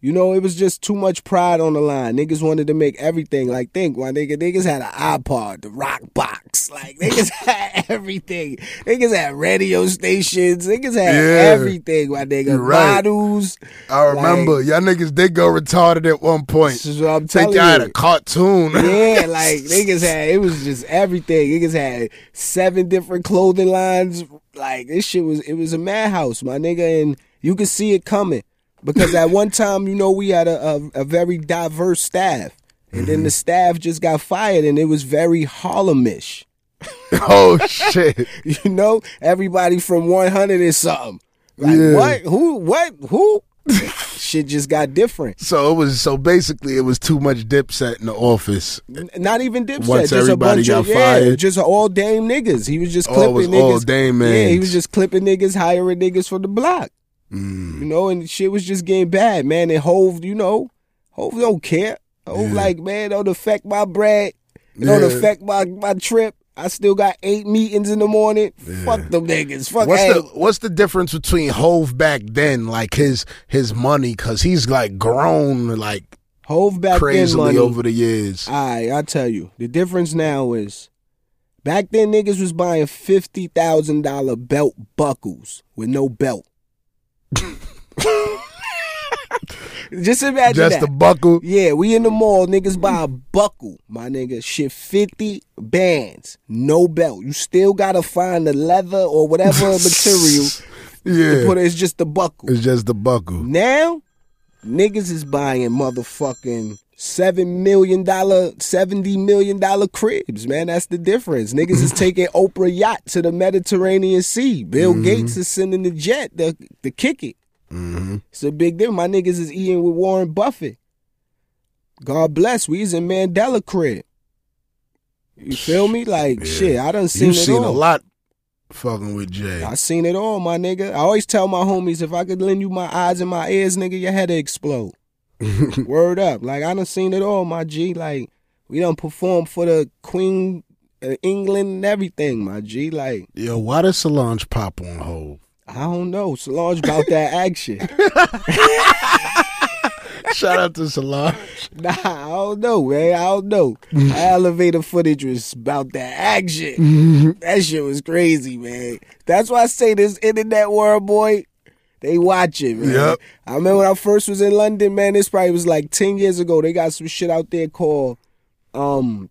you know, it was just too much pride on the line. Niggas wanted to make everything. Like, think, my nigga, niggas had an iPod, the rock box. Like, niggas had everything. Niggas had radio stations. Niggas had Yeah. everything, my nigga. You're right. Bottles. I remember y'all niggas did go retarded at one point. This is what I'm Think telling y'all had you. a cartoon. Yeah, like niggas had it was just everything. Niggas had seven different clothing lines. Like this shit was it was a madhouse, my nigga, and you could see it coming because at one time, you know, we had a a, a very diverse staff, and then the mm-hmm. staff just got fired, and it was very Harlemish. oh shit. You know, everybody from one hundred is something. Like Yeah. what? Who? What? Who? shit just got different. So it was so basically it was too much dipset in the office. N- Not even Dipset. Once just a everybody bunch got of, yeah, fired. just all Dame niggas. He was just Oh, it was niggas. all Dame Yeah, he was just clipping niggas, hiring niggas for the block. Mm. You know, and shit was just getting bad, man. And Hov, you know, Hov don't care. Hov Yeah. like, man, don't affect my bread. It don't affect my my trip. I still got eight meetings in the morning. Fuck them niggas. Fuck What's the what's the difference between Hov back then, like his his money, cause he's like grown like Hov back then crazily money. over the years. Alright, I'll tell you. The difference now is back then niggas was buying fifty thousand dollar belt buckles with no belt. Just imagine Just that. the buckle. yeah, we in the mall, niggas buy a buckle, my nigga. Shit, 50 bands, no belt. You still gotta find the leather or whatever material to Yeah. put it. It's just the buckle. It's just the buckle. Now, niggas is buying motherfucking seven million dollar, seventy million dollar cribs, man. That's the difference. Niggas is taking Oprah yacht to the Mediterranean Sea. Bill mm-hmm. Gates is sending the jet to, to kick it. Mm-hmm. It's a big deal. My niggas is eating with Warren Buffett. God bless. We in Mandela crib. You feel me? Like shit, I done seen it seen all. a lot fucking with Jay. I seen it all, my nigga. I always tell my homies if I could lend you my eyes and my ears, nigga, your head explode. Word up. Like I done seen it all, my G. Like we done performed for the Queen of England and everything, my G. Like, Yo, why does Solange pop on hold? I don't know. Solange about that action. Shout out to Solange. Nah, I don't know, man. I don't know. Elevator footage was about that action. that shit was crazy, man. That's why I say this internet world, boy. They watch it, man. Yep. I remember when I first was in London, man. This probably was like ten years ago. They got some shit out there called, um,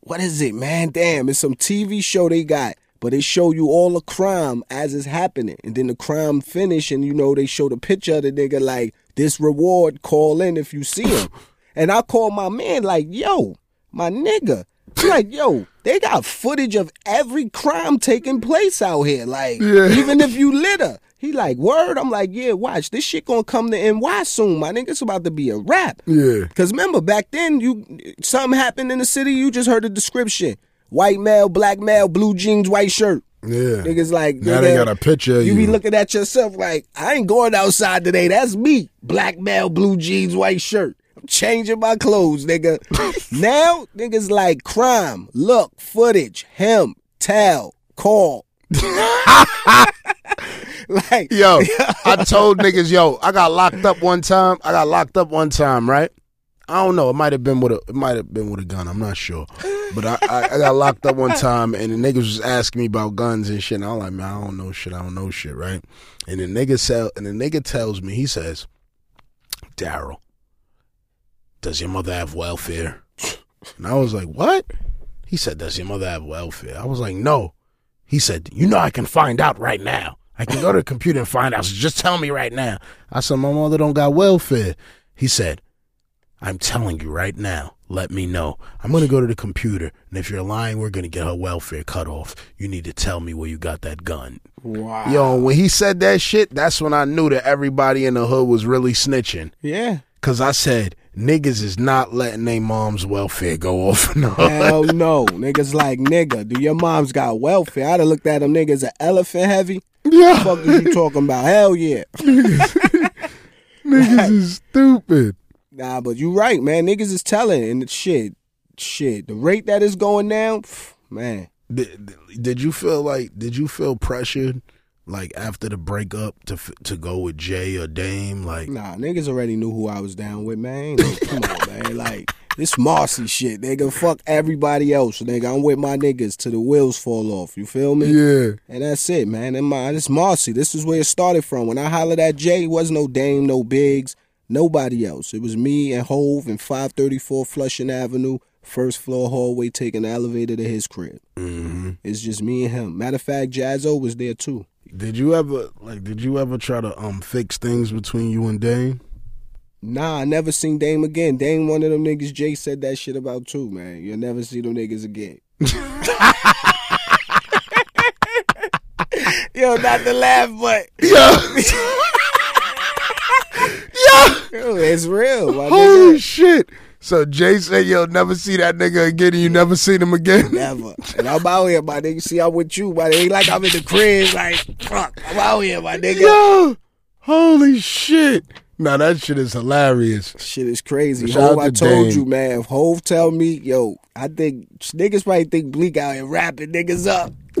what is it, man? Damn, it's some TV show they got. But they show you all the crime as it's happening. And then the crime finish and you know they show the picture of the nigga like this reward, call in if you see him. and I call my man like, yo, my nigga. Like, yo, they got footage of every crime taking place out here. Like, even if you litter. He like, word? I'm like, yeah, watch. This shit gonna come to NY soon, my nigga. It's about to be a rap. Yeah. Cause remember back then, you something happened in the city. You just heard the description: white male, black male, blue jeans, white shirt. Yeah. Niggas like Now they got a picture of You be looking at yourself like, I ain't going outside today. That's me. Black male, blue jeans, white shirt. I'm changing my clothes, nigga. now niggas like crime, look, footage, him, tell, call. like Yo, I told niggas, yo, I got locked up one time. I got locked up one time, right? I don't know. It might have been with a. It might have been with a gun. I'm not sure. But I, I, I got locked up one time, and the niggas was asking me about guns and shit. And I'm like, man, I don't know shit. I don't know shit, right? And the nigga sell, and the nigga tells me, he says, Daryl, does your mother have welfare? And I was like, what? He said, does your mother have welfare? I was like, no. He said, you know, I can find out right now. I can go to the computer and find out. So just tell me right now. I said, my mother don't got welfare. He said, I'm telling you right now. Let me know. I'm going to go to the computer, and if you're lying, we're going to get her welfare cut off. You need to tell me where you got that gun. wow. Yo, when he said that shit, that's when I knew that everybody in the hood was really snitching. Yeah. Cause I said niggas is not letting their mom's welfare go off. No, Hell no. Niggas like, nigga, do your mom's got welfare? I'd have looked at them niggas an elephant heavy. yeah, fuck is you talking about? Hell yeah. niggas is stupid. Nah, but you right, man. Niggas is telling and shit. Shit. The rate that is going down, man. Did, did you feel like? Did you feel pressured, like after the breakup, to to go with Jay or Dame? Like, Nah, niggas already knew who I was down with, man. Ain't come on, man. Like, this Marcy shit, nigga. Fuck everybody else, nigga. I'm with my niggas till the wheels fall off. You feel me? yeah, And that's it, man. And my this Marcy. This is where it started from. When I hollered at Jay, it was no Dame, no Biggs, nobody else. It was me and Hov in 534 Flushing Avenue, first floor hallway, taking the elevator to his crib. hmm It's just me and him. Matter of fact, Jaz-O was there too. Did you ever like? Did you ever try to um fix things between you and Dame? Nah, I never seen Dame again. Dame, one of them niggas Jay said that shit about too, man. You'll never see them niggas again. Yo, not to laugh, but Yeah, yo, it's real, my holy nigga. shit. So Jay said you'll never see that nigga again, and you never seen him again. Never. And I'm out here, my nigga. See, I'm with you, my nigga. Ain't like I'm in the crib, like, fuck. I'm out here, my nigga. Yo, holy shit. Now that shit is hilarious. Shit is crazy. Shout Hov, out I told Dame. you, man. If Hov tell me, yo, I think niggas probably think Bleek out here rapping niggas up.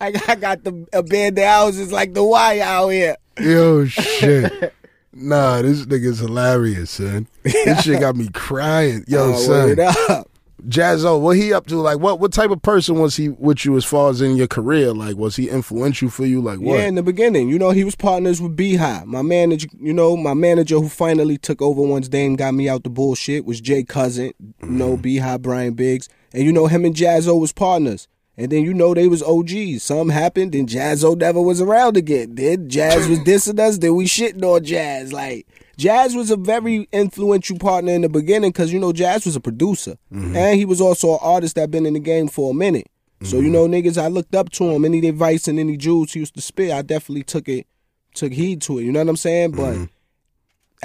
I got, I got the abandoned houses like the wire out here. Yo, shit. Nah, this nigga's hilarious, son. This shit got me crying. Yo, Oh, son. up. Jaz-O, what he up to? Like, what what type of person was he with you as far as in your career? Like, was he influential for you? Like, what? Yeah, in the beginning, you know, he was partners with B-High. My manager, you know, my manager who finally took over once Dame got me out the bullshit was Jay Cousin, you know, mm-hmm. B-High, Brian Biggs. And you know, him and Jaz-O was partners. And then you know they was OGs. Something happened, then Jaz-O never was around again. Then Jazz was dissing us, then we shitting on Jazz. Like Jazz was a very influential partner in the beginning because you know Jazz was a producer. Mm-hmm. And he was also an artist that been in the game for a minute. So you mm-hmm. know, niggas, I looked up to him. Any advice and any jewels he used to spit, I definitely took it, took heed to it. You know what I'm saying? But mm-hmm.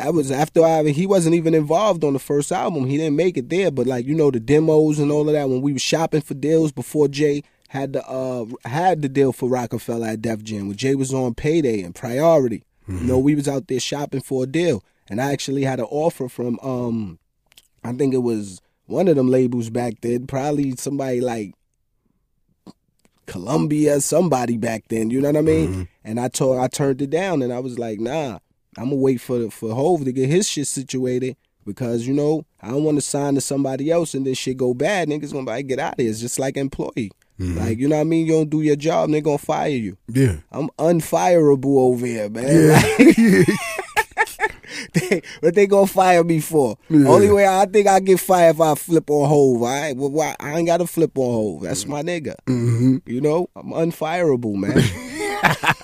That was after I he wasn't even involved on the first album. He didn't make it there, but like you know the demos and all of that when we were shopping for deals before Jay had the uh had the deal for Roc-A-Fella at Def Jam when Jay was on payday and priority. You know, we was out there shopping for a deal. And I actually had an offer from um I think it was one of them labels back then, probably somebody like Columbia, somebody back then, you know what I mean? And I told I turned it down and I was like, nah, I'm gonna wait for for Hov to get his shit situated because you know I don't want to sign to somebody else and this shit go bad. Niggas gonna like, get out of here. It's just like employee. Like you know what I mean? You don't do your job, they gonna fire you. Yeah. I'm unfireable over here, man. Like- they, what they gonna fire me for? Only way I think I get fired if I flip on Hov. All right, well, why, I ain't got to flip on Hov. That's my nigga. Mm-hmm. You know, I'm unfireable, man.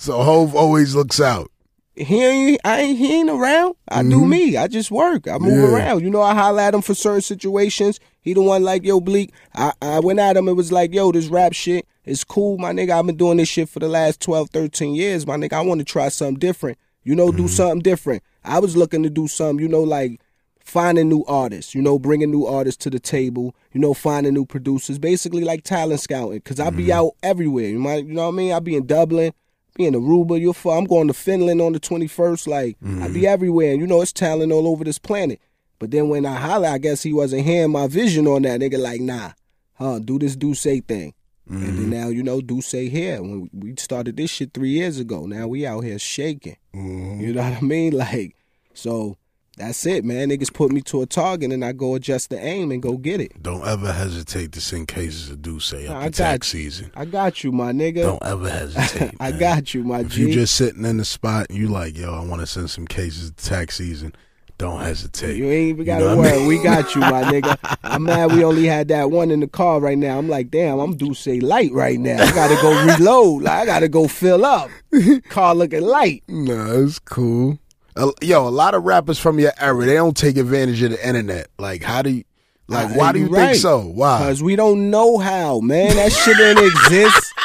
So Hov always looks out. He ain't, I ain't, he ain't around. I do mm-hmm. me. I just work. I move Yeah. around. You know, I holler at him for certain situations. He the one like, yo, Bleek. I, I went at him. It was like, yo, this rap shit is cool, my nigga. I've been doing this shit for the last 12, 13 years, my nigga. I want to try something different. You know, do mm-hmm. something different. I was looking to do something, you know, like finding new artists, you know, bringing new artists to the table, you know, finding new producers, basically like talent scouting. Cause I be mm-hmm. out everywhere. You might, you know what I mean? I be in Dublin, be in Aruba. You're fu- I'm going to Finland on the 21st. Like I'd be mm-hmm. everywhere. And you know, it's talent all over this planet. But then when I holler, I guess he wasn't hearing my vision on that. Nigga, like, nah, huh? Do this, D'ussé thing. And then mm-hmm. now, you know, D'ussé here. When we started this shit three years ago, now we out here shaking. Mm-hmm. You know what I mean? Like, so that's it, man. Niggas put me to a target and I go adjust the aim and go get it. Don't ever hesitate to send cases of D'ussé up Nah, I tax got you. season. I got you, my nigga. Don't ever hesitate. I got you, my If G. you just sitting in the spot and you like, yo, I want to send some cases to tax season, don't hesitate. You ain't even got know to I worry. We got you, my nigga. I'm mad we only had that one in the car right now. I'm like, damn, I'm D'ussé light right now. I gotta go reload. Like, I gotta go fill up. Car looking light. No, it's cool. Yo, a lot of rappers from your era, they don't take advantage of the internet. Like, how do you, like, why do you right. think so? Why? Cause we don't know how, man. That shit didn't exist.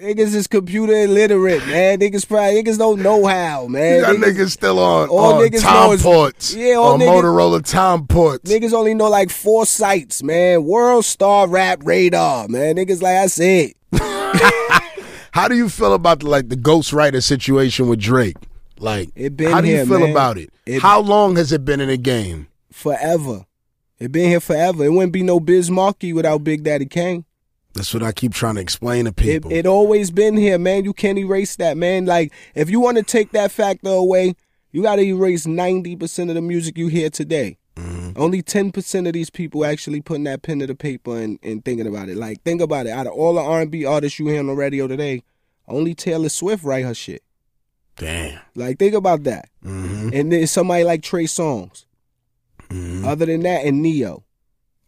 Niggas is computer illiterate, man. Niggas probably niggas don't know how, man. Y'all Niggas, niggas still on, all on niggas know Tom is- ports. Yeah, all on niggas- Motorola Tom ports. niggas only know like four sites, man. World Star Rap Radar, man. Niggas like that's it. How do you feel about the, like the ghostwriter situation with Drake? Like, It been how do you here, feel man. about it? It- How long has it been in the game? Forever. It been here forever. It wouldn't be no Biz Markie without Big Daddy Kane. That's what I keep trying to explain to people. it always been here, man. You can't erase that, man. Like, if you want to take that factor away, you got to erase 90% of the music you hear today. Mm-hmm. Only 10% of these people actually putting that pen to the paper and, and thinking about it. Like, think about it. Out of all the R&B artists you hear on the radio today, only Taylor Swift write her shit. Damn. Like, think about that. hmm And then somebody like Trey Songz. hmm Other than that, and Ne-Yo.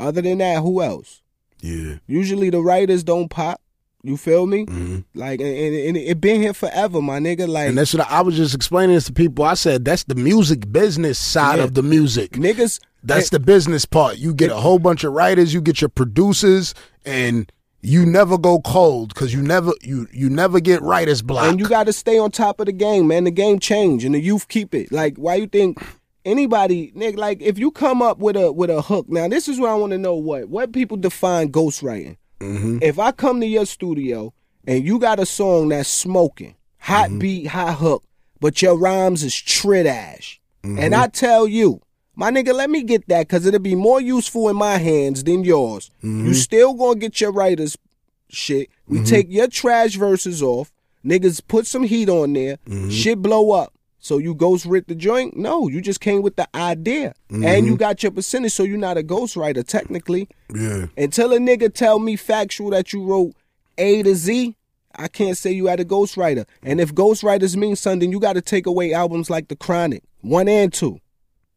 Other than that, who else? Yeah. Usually the writers don't pop. You feel me? hmm Like, and, and, and it been here forever, my nigga. Like, And that's what I, I was just explaining this to people. I said that's the music business side Yeah. of the music. niggas. That's the business part. You get a whole bunch of writers, you get your producers, and you never go cold because you never you you never get writer's block. And you got to stay on top of the game, man. The game change, and the youth keep it. Like, why you think anybody, nigga? Like, if you come up with a with a hook, now this is where I want to know. What what people define ghostwriting? Mm-hmm. If I come to your studio and you got a song that's smoking, hot Mm-hmm. beat, hot hook, but your rhymes is trit ash, Mm-hmm. and I tell you. My nigga, let me get that because it'll be more useful in my hands than yours. Mm-hmm. You still gonna get your writers shit. We take your trash verses off. Niggas put some heat on there. Mm-hmm. Shit blow up. So you ghost writ the joint? No, you just came with the idea. And Mm-hmm. you got your percentage, so you're not a ghostwriter technically. yeah. Until a nigga tell me factual that you wrote A to Z, I can't say you had a ghostwriter. And if ghostwriters mean something, you gotta take away albums like The Chronic, one and two.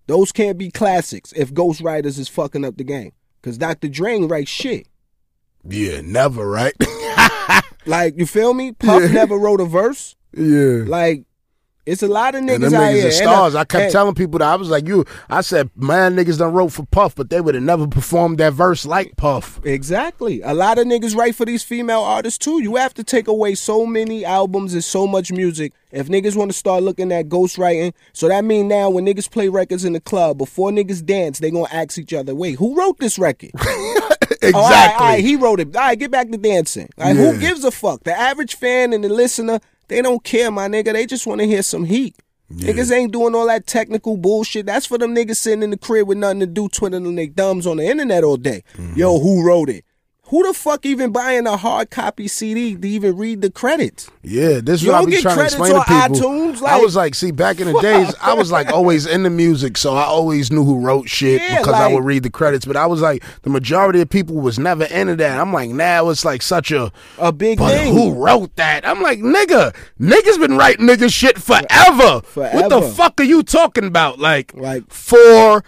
Those can't be classics if ghostwriters is fucking up the game. Cause Dr. Dre ain't write shit. Yeah, never, right? Like, you feel me? Puff never wrote a verse. yeah. Like, It's a lot of niggas And them out niggas here. are stars. Uh, I kept and- telling people that I was like, you. I said, man, niggas done wrote for Puff, but they would have never performed that verse like Puff. Exactly. A lot of niggas write for these female artists too. You have to take away so many albums and so much music if niggas want to start looking at ghostwriting. So that mean now when niggas play records in the club, before niggas dance, they gonna ask each other, wait, who wrote this record? exactly. Oh, all right, all right, he wrote it. All right, get back to dancing. Like, Yeah. who gives a fuck? The average fan and the listener, they don't care, my nigga. They just want to hear some heat. Niggas ain't doing all that technical bullshit. That's for them niggas sitting in the crib with nothing to do, twiddling their thumbs on the internet all day. Mm-hmm. Yo, who wrote it? Who the fuck even buying a hard copy CD to even read the credits? Yeah, this is what I be trying to explain to people. iTunes, I was like, see, back in the days, I was like always in the music, so I always knew who wrote shit Yeah, because I would read the credits. But I was like, the majority of people was never into that. I'm like, now it's like such a A big but thing. who wrote that? I'm like, nigga, niggas been writing nigga shit forever. What the fuck are you talking about? Like, Like- forever.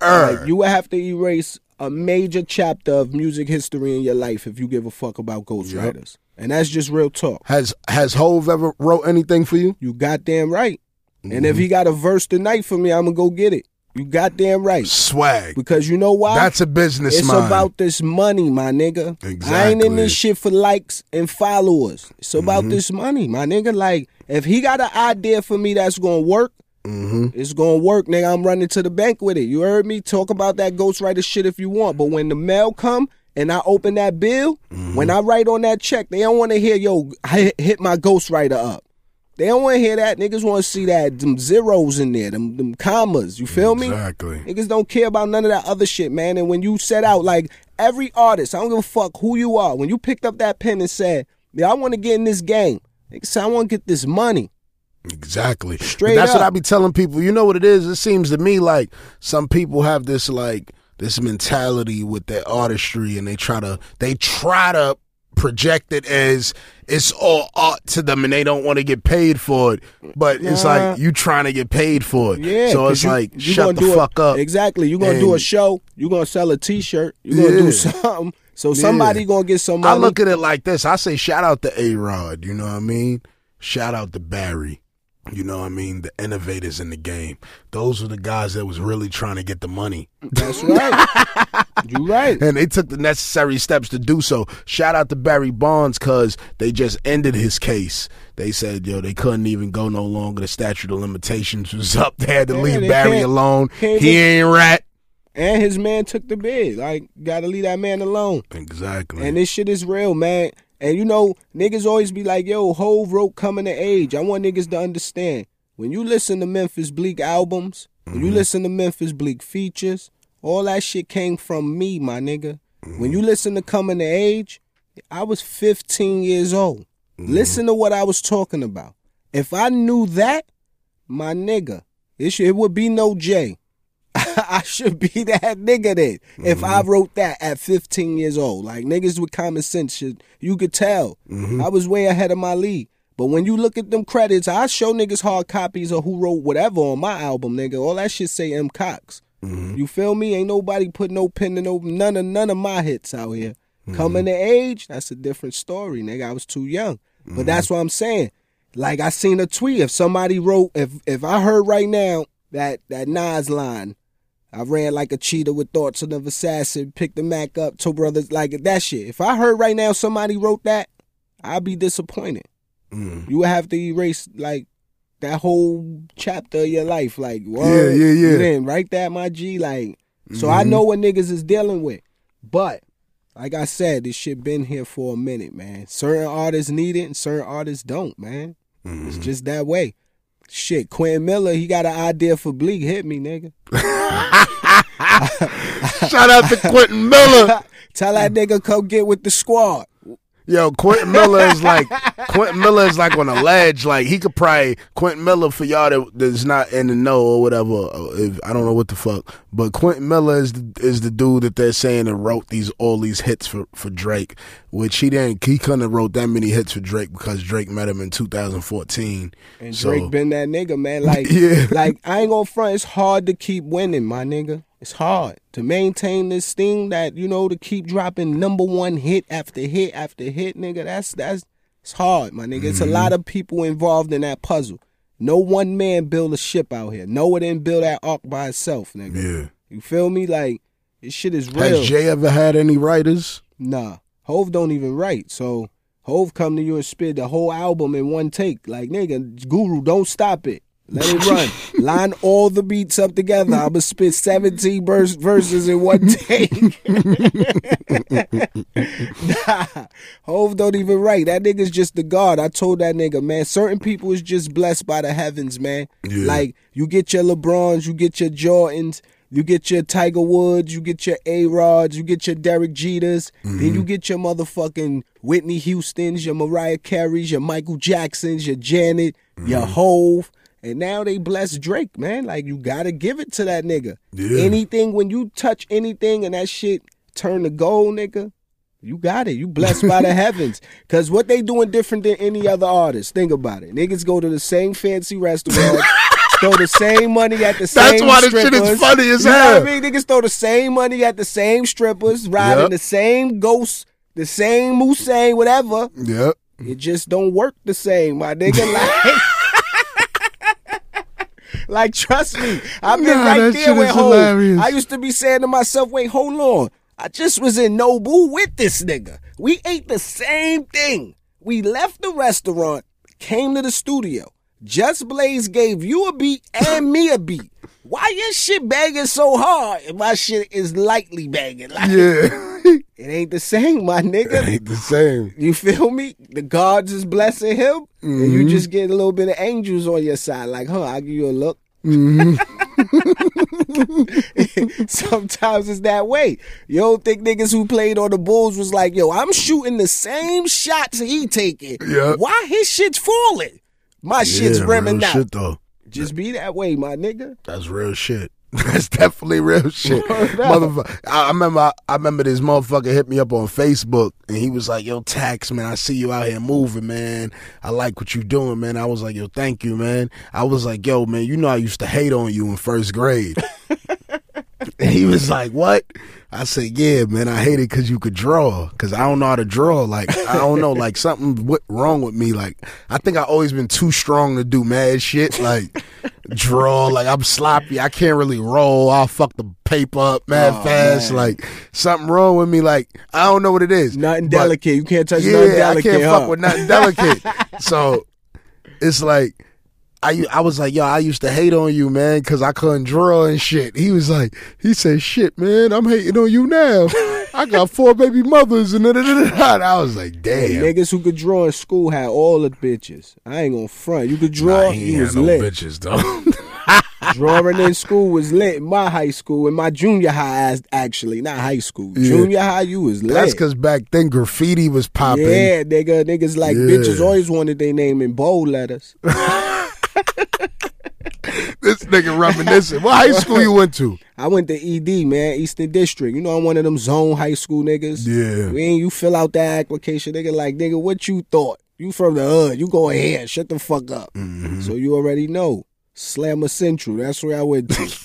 Like, you would have to erase a major chapter of music history in your life if you give a fuck about ghostwriters. And that's just real talk. has has Hov ever wrote anything for you? You goddamn right. And Mm-hmm. if he got a verse tonight for me, I'm gonna go get it. You goddamn right. Swag. Because you know why? That's a business it's mind. about this money, my nigga. I ain't in this shit for likes and followers. It's about Mm-hmm. this money, my nigga. Like, if he got an idea for me that's gonna work, Mm-hmm. it's gonna work, nigga. I'm running to the bank with it. You heard me? Talk about that ghostwriter shit if you want. But when the mail come and I open that bill, Mm-hmm. when I write on that check, they don't want to hear, yo, hit, hit my ghostwriter up. They don't want to hear that. Niggas want to see that them zeros in there, them, them commas. You feel me? Exactly. Niggas don't care about none of that other shit, man. And when you set out, like every artist, I don't give a fuck who you are. When you picked up that pen and said, "Yeah, I want to get in this game," niggas, "I want to get this money." Exactly. Straight that's what up. I be telling people. You know what it is? It seems to me like some people have this like this mentality with their artistry and they try to they try to project it as it's all art to them and they don't want to get paid for it. But it's like uh-huh. you trying to get paid for it. Yeah. so it's you- like you shut the do a- fuck up. Exactly. You're gonna do a show. you're gonna sell a T-shirt. you're gonna Yeah. do something. So somebody Yeah. gonna get some I look at it like this. I say shout out to A Rod, you know what I mean? Shout out to Barry. You know what I mean? The innovators in the game. Those were the guys that was really trying to get the money. That's right. you right. And they took the necessary steps to do so. Shout out to Barry Bonds because they just ended his case. They said, yo, they couldn't even go no longer. The statute of limitations was up. They had to Yeah, leave Barry alone. He ain't rat. And his man took the bid. Like, gotta leave that man alone. Exactly. And this shit is real, man. And you know, niggas always be like, yo, Hov wrote Coming to Age. I want niggas to understand. When you listen to Memphis Bleek albums, when you mm-hmm. listen to Memphis Bleek features, all that shit came from me, my nigga. When you listen to Coming to Age, I was 15 years old. Mm-hmm. Listen to what I was talking about. If I knew that, my nigga, it, should, it would be no J. I should be that nigga then. If I mm-hmm. wrote that at 15 years old, like niggas with common sense should, you could tell. Mm-hmm. I was way ahead of my league. But when you look at them credits, I show niggas hard copies of who wrote whatever on my album, nigga. All that shit say M Cox. Mm-hmm. You feel me? Ain't nobody put no pen to no none of none of my hits out here. Coming to age, that's a different story, nigga. I was too young. But that's what I'm saying. Like I seen a tweet. If somebody wrote, if if I heard right now that that Nas line, I ran like a cheetah with thoughts of an assassin, picked the Mac up, two brothers, like that shit. If I heard right now somebody wrote that, I'd be disappointed. Mm. You would have to erase like that whole chapter of your life. Like, word, yeah, yeah. Mm-hmm. You didn't write that, my G. Like, so I know what niggas is dealing with. But like I said, this shit been here for a minute, man. Certain artists need it and certain artists don't, man. Mm-hmm. It's just that way. Shit, Quentin Miller, he got an idea for Bleek. Hit me, nigga. Shout out to Quentin Miller. Tell that nigga come get with the squad. Yo, Quentin Miller is like Quentin Miller is like on a ledge. Like he could probably Quentin Miller for y'all that that's not in the know or whatever. uh, If I don't know what the fuck, but Quentin Miller is the, is the dude that they're saying that wrote these all these hits for for Drake, which he didn't. He couldn't have wrote that many hits for Drake because Drake met him in 2014. And So- Drake been that nigga, man. Like, Yeah. like I ain't gonna front. It's hard to keep winning, my nigga. It's hard to maintain this thing that you know to keep dropping number one hit after hit after hit, nigga. That's that's it's hard, my nigga. It's a Mm-hmm. lot of people involved in that puzzle. No one man build a ship out here. Noah didn't build that ark by itself, nigga. Yeah. You feel me? Like this shit is real. Has Jay ever had any writers? Nah, Hov don't even write. So Hov come to you and spit the whole album in one take. Like nigga, Guru, don't stop it. Let it run. Line all the beats up together. I'ma spit 17 verse, verses in one take. nah, Hov don't even write. That nigga's just the God. I told that nigga, man, certain people is just blessed by the heavens, man. Yeah. Like, you get your LeBrons, you get your Jordans, you get your Tiger Woods, you get your A Rods, you get your Derek Jeters, then mm-hmm. you get your motherfucking Whitney Houstons, your Mariah Careys, your Michael Jacksons, your Janet, your mm-hmm. Hov. And now they bless Drake, man. Like you gotta give it to that nigga. Yeah. Anything when you touch anything and that shit turn to gold, nigga, you got it. You blessed by the heavens. Cause what they doing different than any other artist. Think about it. Niggas go to the same fancy restaurants. Throw the same money at the same. That's why this shit is funny as you know hell. what I mean? Niggas throw the same money at the same strippers, riding Yep. the same ghosts, the same Musain, whatever. Yep. It just don't work the same, my nigga. Like, like trust me, I've been Nah, right there with Hov. I used to be saying to myself, wait, hold on. I just was in Nobu with this nigga. We ate the same thing. We left the restaurant, came to the studio. Just Blaze gave you a beat and me a beat. Why your shit banging so hard and my shit is lightly banging? Like, Yeah. it ain't the same, my nigga. It ain't the same. You feel me? The gods is blessing him, and Mm-hmm. you just get a little bit of angels on your side. Like, huh? I'll give you a look. Mm-hmm. Sometimes it's that way. You don't think niggas who played on the Bulls was like, yo, I'm shooting the same shots he taking. Yep. Why his shit's falling? My shit's yeah, rimming real out. shit though. Just be that way, my nigga. That's real shit. That's definitely real shit, motherfucker. I, I remember, I, I remember this motherfucker hit me up on Facebook, and he was like, "Yo, Tax, man, I see you out here moving, man. I like what you doing, man." I was like, "Yo, thank you, man." I was like, "Yo, man, you know I used to hate on you in first grade." and he was like, "What?" I said, "Yeah, man, I hate it because you could draw. Because I don't know how to draw. Like, I don't know, like something went wrong with me. Like, I think I always been too strong to do mad shit. Like." draw. Like I'm sloppy. I can't really roll. I'll fuck the paper up mad Oh, fast. man. Like something wrong with me. Like I don't know what it is. Nothing But, delicate. You can't touch nothing Yeah, delicate. I can't huh? fuck with nothing delicate. so it's like. I, I was like, yo, I used to hate on you, man, because I couldn't draw and shit. He was like, he said, shit, man, I'm hating on you now. I got four baby mothers and da da da da. I was like, damn. niggas who could draw in school had all the bitches. I ain't gonna front. You could draw, Nah, he you was no lit. bitches though. Drawing in school was lit. In my high school, in my junior high, actually, not high school. Yeah. Junior high, you was lit. That's because back then graffiti was popping. yeah, nigga, niggas like Yeah. bitches always wanted their name in bold letters. Nigga reminiscing. What high school you went to? I went to ED, man, Eastern District. You know, I'm one of them zone high school niggas. Yeah. When you fill out that application, nigga, like, nigga, what you thought? You from the hood. You go ahead. Shut the fuck up. Mm-hmm. So you already know. Slammer Central. That's where I went to.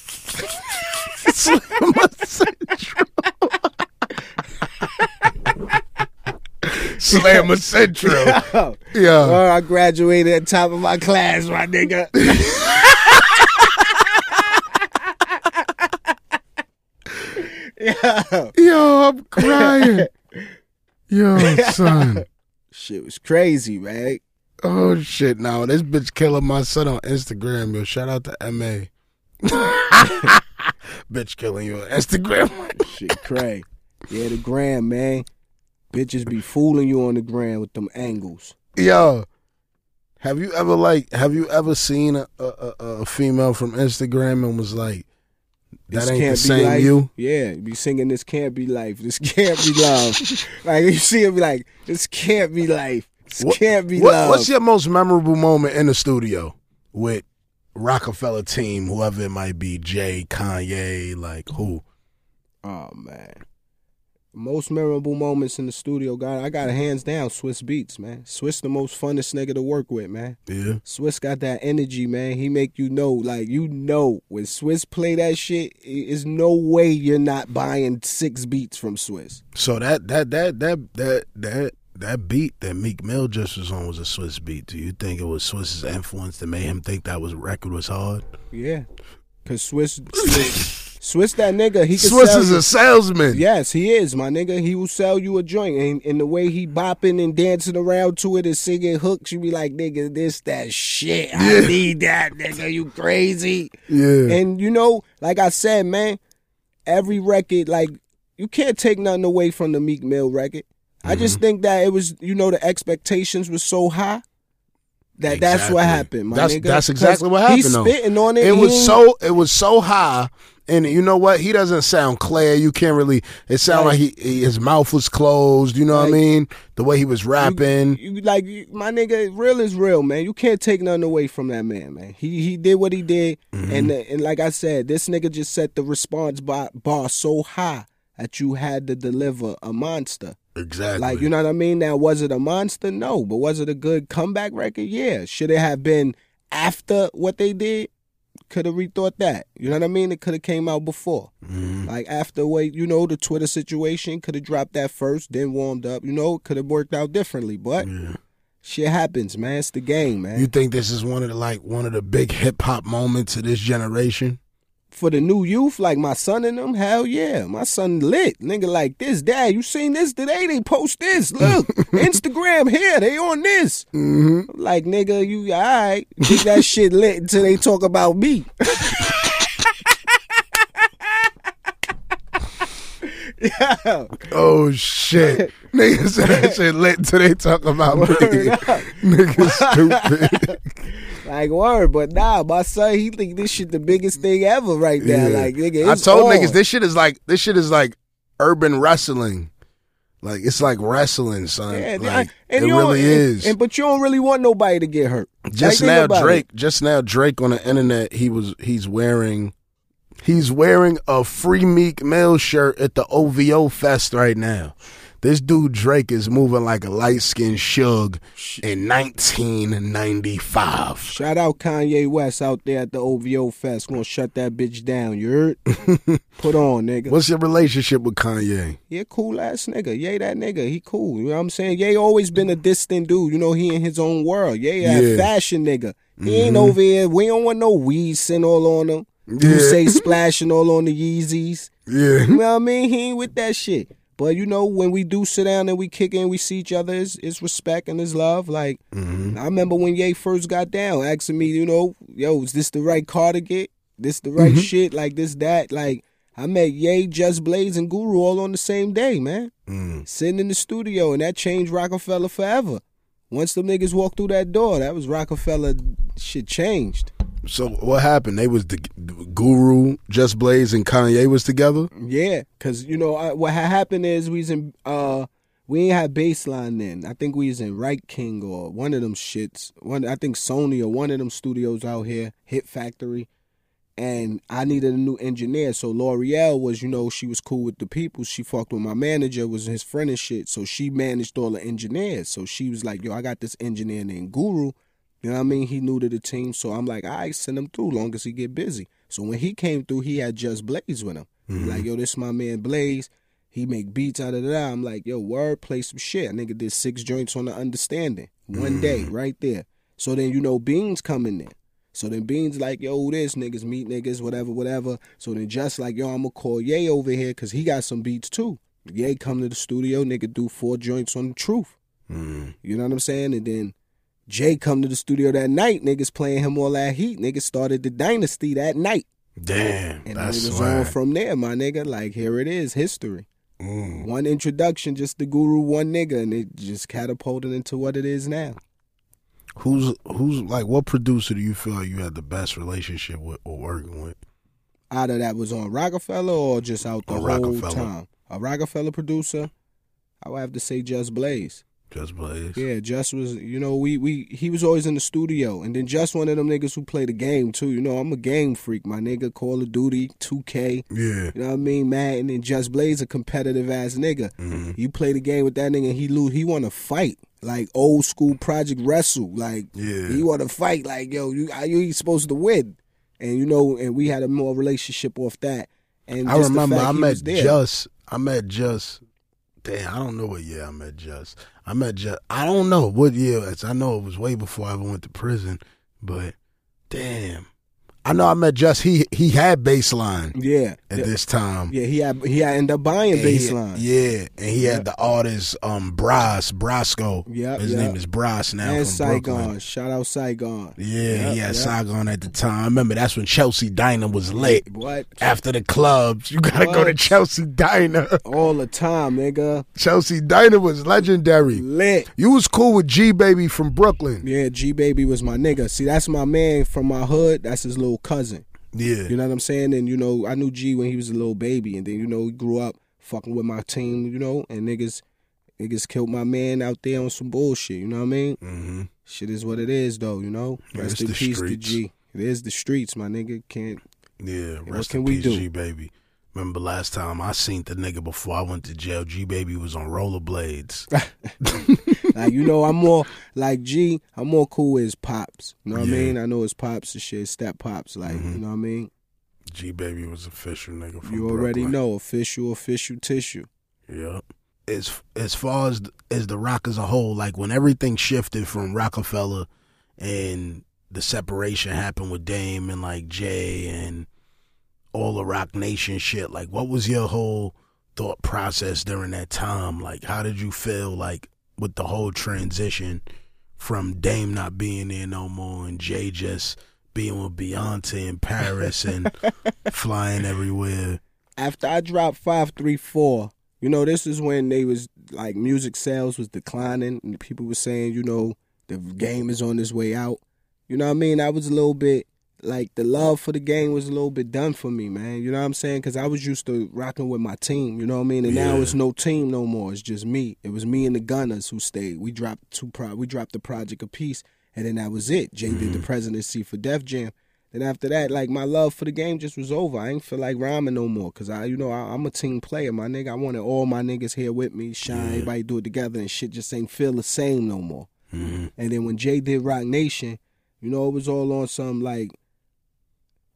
Slammer Central. Oh, Yeah. Well, I graduated at top of my class, my nigga. Yo, I'm crying. Yo, son. Shit was crazy, man. Oh shit! Now this bitch killing my son on Instagram. Yo, shout out to Ma. bitch killing you on Instagram. Shit cray. Yeah, the gram, man. Bitches be fooling you on the gram with them angles. Yo, have you ever like? Have you ever seen a, a, a female from Instagram and was like, "That This ain't can't the be same life. you"? Yeah, you be singing this can't be life. This can't be love. like you see it be like, this can't be life. This What- can't be What- love. What's your most memorable moment in the studio with Roc-A-Fella team, whoever it might be, Jay, Kanye, like who? Oh man. Most memorable moments in the studio, God, I got a hands down Swizz Beatz, man. Swizz the most funnest nigga to work with, man. Yeah. Swizz got that energy, man. He make you know, like you know, when Swizz play that shit, is no way you're not buying six beats from Swizz. So that that that that that that that beat that Meek Mill just was on was a Swizz beat. Do you think it was Swizz's influence that made him think that was record was hard? Yeah, cause Swizz, Swizz, Swizz that nigga. He can Swizz is you- a salesman. Yes, he is, my nigga. He will sell you a joint, and, and the way he bopping and dancing around to it and singing hooks, you be like, nigga, this that shit. I Yeah. need that, nigga. You crazy? Yeah. And you know, like I said, man, every record, like you can't take nothing away from the Meek Mill record. I just Mm-hmm. think that it was, you know, the expectations were so high that that's what happened, my That's- nigga. that's exactly what happened, He's though. spitting on it. it was so it was so high and you know what he doesn't sound clear you can't really it sounded like he, he his mouth was closed you know what i mean the way he was rapping You, like you- my nigga, real is real, man. You can't take nothing away from that man, man. He he did what he did, Mm-hmm. and and like I said, this nigga just set the response bar, bar so high that you had to deliver a monster. exactly Like you know what I mean? Now was it a monster? No, but was it a good comeback record? Yeah. Should it have been after what they did? Could have rethought that. You know what I mean? It could have came out before. Mhm. Like after wait, you know, the Twitter situation could have dropped that first, then warmed up. You know, it could have worked out differently. But Yeah. shit happens, man. It's the game, man. you think this is one of the like one of the big hip-hop moments of this generation For the new youth, like my son and them, hell yeah. My son lit. Nigga like this. Dad, you seen this today? They post this. Look. Instagram here. They on this. mm-hmm. Like, nigga, you all right. Keep that shit lit until they talk about me. yeah. oh shit niggas said that shit lit today they talk about me niggas stupid Like, word. But nah, my son, he think this shit the biggest thing ever right now. Yeah. Like, nigga, I told on. niggas this shit is like this shit is like urban wrestling. Like it's like wrestling, son. Yeah, like, I- and it really and- is. And, but you don't really want nobody to get hurt. just Like, now, about it. Drake. Just now, Drake on the internet. He was he's wearing he's wearing a free Meek Mill shirt at the OVO Fest right now. This dude Drake is moving like a light skinned Suge in 1995. Shout out Kanye West out there at the OVO Fest. Gonna shut that bitch down. You heard? Put on, nigga. What's your relationship with Kanye? Yeah, cool ass nigga. Yay, that nigga. He cool. You know what I'm saying? Yay always been a distant dude. You know, he in his own world. Yay, Yeah. fashion nigga. He ain't mm-hmm. over here. We don't want no weed sent all on him. Yeah. You say splashing all on the Yeezys. Yeah. You know what I mean? He ain't with that shit. But you know, when we do sit down and we kick in, we see each other, it's, it's respect and it's love. Like, Mm-hmm. I remember when Ye first got down, asking me, you know, yo, is this the right car to get? This the right shit? Like this, that. Like, I met Ye, Just Blaze, and Guru all on the same day, man. Mm. Sitting in the studio, and that changed Roc-A-Fella forever. Once them niggas walked through that door, that was Roc-A-Fella shit changed. So what happened? They was the Guru, Just Blaze, and Kanye was together. Yeah, cause you know I, what happened is we was in uh we ain't had baseline then. I think we was in Right King or one of them shits. One I think Sony or one of them studios out here, Hit Factory. And I needed a new engineer. So L'Oreal was, you know, she was cool with the people. She fucked with my manager, was his friend and shit. So she managed all the engineers. So she was like, yo, I got this engineer named Guru. You know what I mean? He new to the team. So I'm like, all right, send him through long as he get busy. So when he came through, he had just Blaze with him. He Like, yo, this my man Blaze. He make beats out of that. I'm like, yo, word, play some shit. A nigga did six joints on the understanding. One day, right there. So then you know Beans coming there. So then Beans like, yo, this niggas meet niggas, whatever, whatever. So then just like, yo, I'ma call Ye over here because he got some beats too. Ye come to the studio, nigga do four joints on the truth. Mm. You know what I'm saying? And then Jay come to the studio that night, niggas playing him all that heat. Niggas started the dynasty that night. Damn, And that's it was swag. on from there, my nigga. Like, here it is, history. Mm. One introduction, just the guru, one nigga, and it just catapulted into what it is now. Who's who's like what producer do you feel like you had the best relationship with or working with? Either that was on Roc-A-Fella or just out the On whole time? A Roc-A-Fella producer, I would have to say Just Blaze. Just Blaze. Yeah, Just was, you know, we we he was always in the studio, and then Just one of them niggas who play the game too. You know, I'm a game freak, my nigga. Call of Duty, 2K. Yeah. You know what I mean, man? And then Just Blaze a competitive ass nigga. Mhm. You play the game with that nigga, and he lose. He want to fight like old school Project Wrestle. Like Yeah. he want to fight. Like yo, you you ain't supposed to win. And you know, and we had a more relationship off that. And I remember I met. Just I met Just Damn, I don't know what year I met Just. I met Just. I don't know what year. I know it was way before I ever went to prison, but damn, I know I met Just. He he had baseline Yeah. at yeah. this time. Yeah, he had he had ended up buying And he- baseline. yeah, and he had the artist um Bras Brasco. Yeah. his yep. name is Bras now and from Saigon. Brooklyn. Shout out Saigon. Yeah, Yep, he had yep. Saigon at the time. I remember that's when Chelsea Diner was lit. What? After the clubs, you gotta go to Chelsea Diner. All the time, nigga. Chelsea Diner was legendary. Lit. You was cool with G Baby from Brooklyn. Yeah, G Baby was my nigga. See, that's my man from my hood. That's his little cousin. Yeah. You know what I'm saying? And you know, I knew G when he was a little baby, and then you know he grew up fucking with my team. You know, and niggas, niggas killed my man out there on some bullshit. You know what I mean? hmm Shit is what it is, though. You know. Yeah, Rest in the peace streets. to G. It is the streets, my nigga. Can't. Yeah. what Rest can in we peace, do? G Baby. Remember last time I seen the nigga before I went to jail. G Baby was on rollerblades. like you know, I'm more like G. I'm more cool with his pops. You know what Yeah. I mean? I know his pops and shit, step pops. Like Mhm. you know what I mean? G Baby was official nigga from You already Brooklyn. know official, official tissue. Yeah. As as far as as the rock as a whole, like when everything shifted from Roc-A-Fella and the separation happened with Dame and like Jay and all the Roc Nation shit, like what was your whole thought process during that time? Like how did you feel like with the whole transition from Dame not being there no more and Jay just being with Beyonce in Paris and flying everywhere? After I dropped five three four, you know, this is when they was like music sales was declining and people were saying, you know, the game is on its way out. You know what I mean? I was a little bit like the love for the game was a little bit done for me, man. You know what I'm saying? Because I was used to rocking with my team. You know what I mean? And now it's no team no more. It's just me. It was me and the Gunners who stayed. We dropped two. Pro- we dropped the project a piece, and then that was it. Jay did the presidency for Def Jam. Then after that, like my love for the game just was over. I ain't feel like rhyming no more because I, you know, I, I'm a team player, my nigga. I wanted all my niggas here with me, shine, everybody do it together, and shit just ain't feel the same no more. Mm-hmm. And then when Jay did Roc Nation, you know, it was all on some like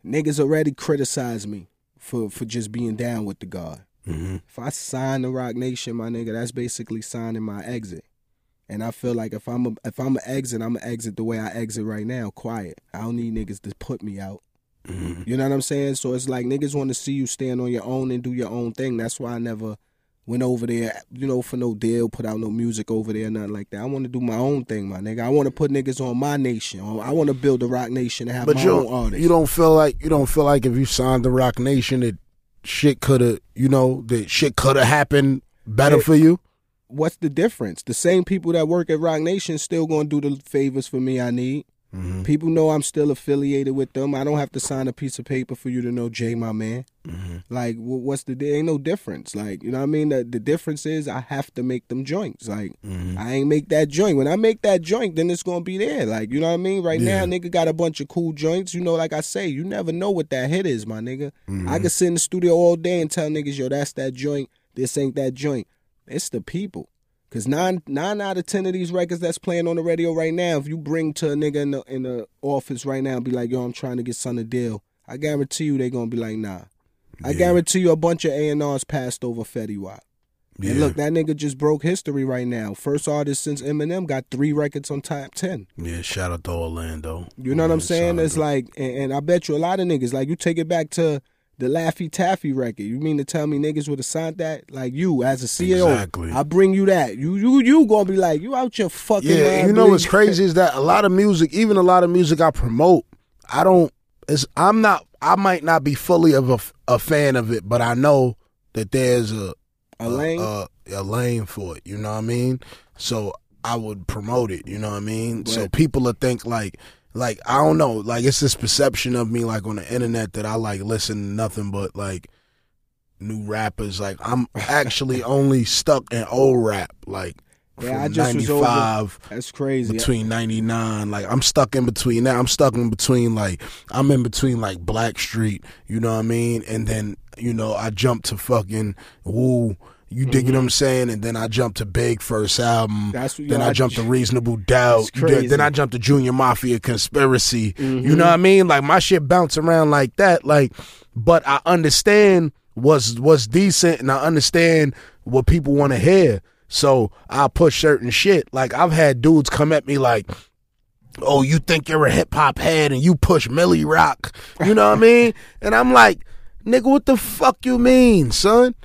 niggas already criticized me for for just being down with the God. Mm-hmm. If I sign the Roc Nation, my nigga, that's basically signing my exit. And I feel like if I'm a, if I'm an exit, I'm an exit the way I exit right now, quiet. I don't need niggas to put me out. Mm-hmm. You know what I'm saying? So it's like niggas want to see you stand on your own and do your own thing. That's why I never went over there, you know, for no deal, put out no music over there, nothing like that. I want to do my own thing, my nigga. I want to put niggas on my nation. I want to build a rock nation and have But my you own don't, artists. you don't feel like you don't feel like if you signed the Roc Nation that shit could have you know that shit could have happened better It- for you. What's the difference? The same people that work at Roc Nation still gonna do the favors for me I need. Mm-hmm. People know I'm still affiliated with them. I don't have to sign a piece of paper for you to know Jay, my man. Mm-hmm. Like, what's the? There ain't no difference. Like, you know what I mean? The, the difference is I have to make them joints. Like, Mm-hmm. I ain't make that joint. When I make that joint, then it's gonna be there. Like, you know what I mean? Right Yeah. now, nigga got a bunch of cool joints. You know, like I say, you never know what that hit is, my nigga. Mm-hmm. I could sit in the studio all day and tell niggas, yo, that's that joint. This ain't that joint. It's the people. Cause nine nine out of ten of these records that's playing on the radio right now, if you bring to a nigga in the in the office right now and be like, yo, I'm trying to get son a deal, I guarantee you they're gonna be like, nah. I guarantee you a bunch of A and R's passed over Fetty Wap. Yeah. And look, that nigga just broke history right now. First artist since Eminem got three records on top ten. yeah, shout out to Orlando. You know what I'm saying? It's like, and, and I bet you a lot of niggas, like you take it back to the Laffy Taffy record. You mean to tell me niggas would have signed that? Like you as a CEO, Exactly. I bring you that. You you you gonna be like, you out your fucking yeah, mind, you know what's crazy is that a lot of music, even a lot of music I promote, I don't. It's I'm not. I might not be fully of a, a fan of it, but I know that there's a A lane? a, a lane for it. You know what I mean? So I would promote it. You know what I mean? So people will think like, like I don't know, like it's this perception of me like on the internet that I like listen to nothing but like new rappers. Like I'm actually only stuck in old rap. Like Yeah, from I just was over- 95 That's crazy. between 99 like i'm stuck in between that i'm stuck in between like i'm in between like Blackstreet you know what i mean and then you know i jumped to fucking Wu you dig what i'm saying and then i jumped to big first album Mm-hmm. That's what- then i I- jumped to reasonable doubt then i jumped to junior mafia conspiracy Mm-hmm. you know what i mean like my shit bounce around like that like but i understand what's what's decent and I understand what people want to hear. So I push certain shit. Like I've had dudes come at me like, "Oh, you think you're a hip hop head and you push Millie Rock?" You know what I mean? And I'm like, "Nigga, what the fuck you mean, son?"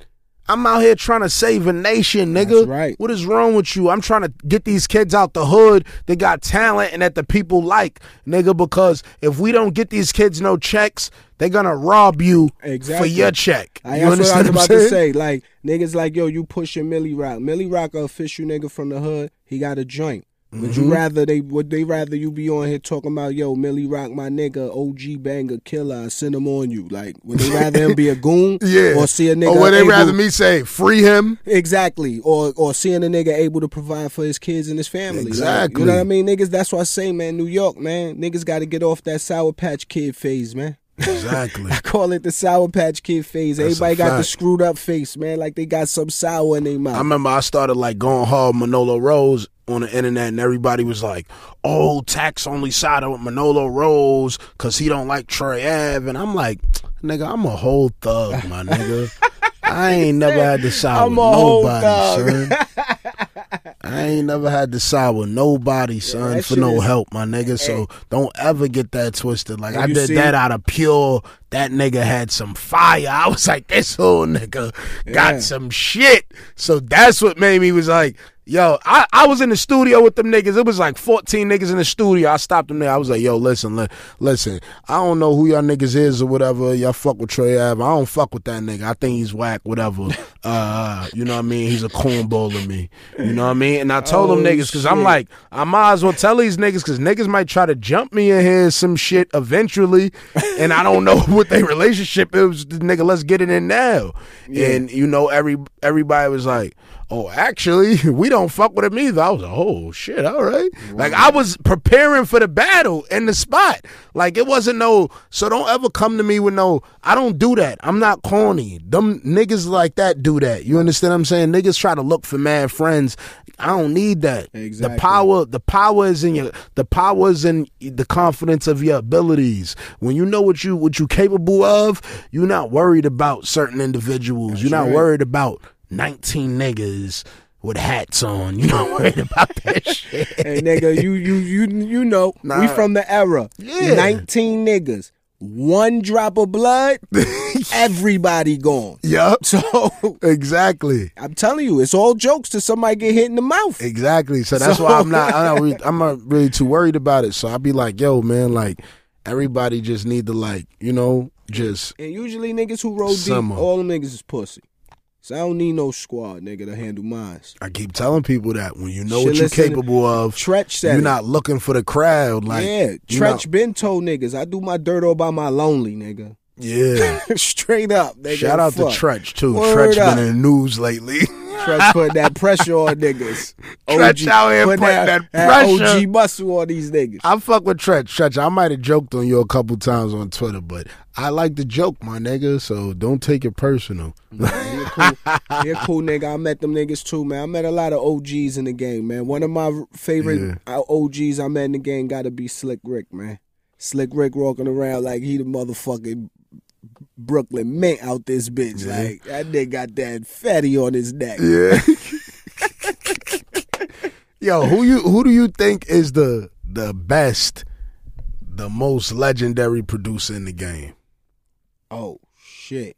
I'm out here trying to save a nation, nigga. That's right. What is wrong with you? I'm trying to get these kids out the hood that got talent and that the people like, nigga, because if we don't get these kids no checks, they're gonna rob you Exactly. for your check. I, you that's what I was about to say. Like niggas, like yo, you pushing Millie Rock. Millie Rock, a official nigga from the hood. He got a joint. Would Mm-hmm. you rather they would they rather you be on here talking about yo Millie Rock my nigga OG banger killer I send him on you like would they rather him be a goon Yeah. or see a nigga Or would they able- rather me say free him? Exactly, or or seeing a nigga able to provide for his kids and his family. Like, Exactly. you know what I mean, niggas. That's why I say, man, New York, man, niggas got to get off that Sour Patch Kid phase, man. Exactly. I call it the Sour Patch Kid phase. That's Everybody got the screwed up face, man. Like they got some sour in their mouth. I remember I started like going hard Manolo Rose on the internet, and everybody was like, "Oh, Tax only side with Manolo Rose because he don't like Troy Ave," and I'm like, "Nigga, I'm a whole thug, my nigga. I ain't never had to side with nobody, son. I ain't never had to side with nobody, son, that for no is- help, my nigga. So don't ever get that twisted. Like I did see- that out of pure. That nigga had some fire. I was like, this whole nigga got Yeah. some shit. So that's what made me was like, yo, I, I was in the studio with them niggas. It was like 14 niggas in the studio. I stopped them there. I was like, yo, listen, li- listen, I don't know who y'all niggas is or whatever. Y'all fuck with Troy Ave. I don't fuck with that nigga. I think he's whack, whatever. uh, you know what I mean? He's a cornball to me. You know what I mean? And I told them Oh, niggas because I'm like, I might as well tell these niggas because niggas might try to jump me in here some shit eventually, and I don't know what their relationship is. Nigga, let's get it in now. And you know, every everybody was like, "Oh, actually, we don't fuck with him either." I was like, "Oh shit, all right." Like I was preparing for the battle in the spot. Like it wasn't no. So don't ever come to me with no. I don't do that. I'm not corny. Them niggas like that do that. You understand what I'm saying? Niggas try to look for mad friends. I don't need that. Exactly. The power, the power is in your, the power is in the confidence of your abilities. When you know what you what you capable of, you're not worried about certain individuals. you're not right. worried about 19 niggas with hats on. You're not worried about that shit. hey nigga, you you you you know we from the era. Yeah. Nineteen niggas, one drop of blood, everybody gone. Yup. So Exactly. I'm telling you, it's all jokes till somebody get hit in the mouth. Exactly. So that's So- why I'm not. I'm not, really, I'm not really too worried about it. So I'll be like, yo, man, like everybody just need to like, you know, just And usually niggas who roll Summer. deep, all them niggas is pussy. So I don't need no squad, nigga, to handle mines. I keep telling people that when you know Shit, what you're listen, capable of, Treach said you're it. not looking for the crowd. Like, yeah, Treach been told niggas, I do my dirt all by my lonely, nigga. yeah. Straight up, nigga. Shout out to fuck. Treach too. Word Treach up. been in the news lately. Treach put that pressure on niggas. Treach out here put putting that pressure. OG muscle on these niggas. I fuck with Treach. Treach, I might have joked on you a couple times on Twitter, but I like to joke, my nigga. So don't take it personal. You're cool, a cool nigga. I met them niggas too, man. I met a lot of OGs in the game, man. One of my favorite uh, OGs I met in the game got to be Slick Rick, man. Slick Rick walking around like he the motherfucking Brooklyn Mint out this bitch. Like that nigga got that fatty on his neck. Yeah. Yo, who you who do you think is the the best, the most legendary producer in the game? Oh shit.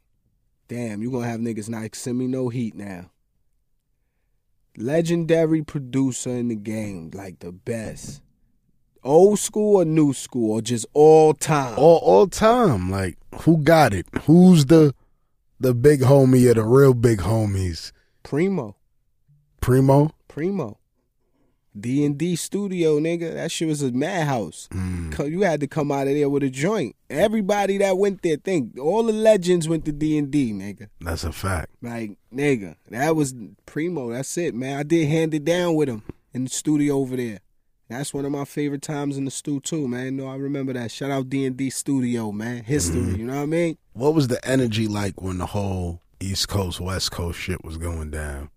Damn, you gonna have niggas not send me no heat now. Legendary producer in the game, like the best. Old school or new school or just all time? All all time. Like, who got it? Who's the the big homie or the real big homies? Primo. Primo? Primo. D and D studio, nigga. That shit was a madhouse. Mm. You had to come out of there with a joint. Everybody that went there, think all the legends went to D and D, nigga. That's a fact. Like, nigga, that was Primo. That's it, man. I did hand it down with him in the studio over there. That's one of my favorite times in the stew too, man. No, I remember that. Shout out D and D studio, man. History, Mm-hmm. you know what I mean? What was the energy like when the whole East Coast, West Coast shit was going down?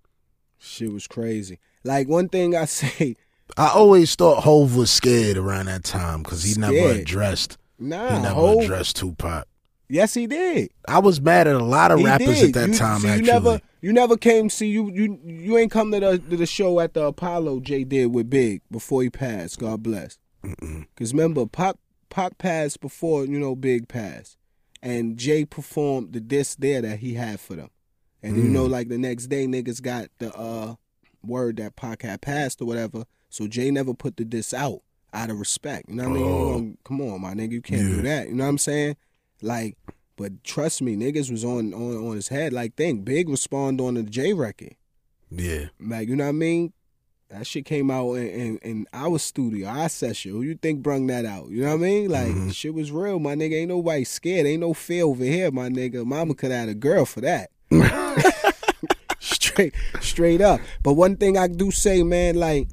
Shit was crazy. Like one thing I say, I always thought Hov was scared around that time because he never Scared. addressed. nah, He never Hov- addressed Tupac. Yes, he did. I was mad at a lot of He rappers did. at that You- time. actually, you never, you never came. See, you, you, you ain't come to the to the show at the Apollo. Jay did with Big before he passed. God bless. Because remember, Pac, Pac passed before you know Big passed, and Jay performed the disc there that he had for them. And you Mm. know, like the next day, niggas got the uh word that Pac had passed or whatever. So Jay never put the disc out out of respect. You know what I mean? Oh. come on, my nigga, you can't Yeah. do that. You know what I'm saying? Like, but trust me, niggas was on on on his head. Like, think Big respond on the J record. yeah, Like, you know what I mean? That shit came out in, in, in our studio, our session. Who you think brung that out? You know what I mean? Like, Mhm. shit was real, my nigga. Ain't nobody scared. Ain't no fear over here, my nigga. Mama could have had a girl for that. straight, straight up. But one thing I do say, man, like,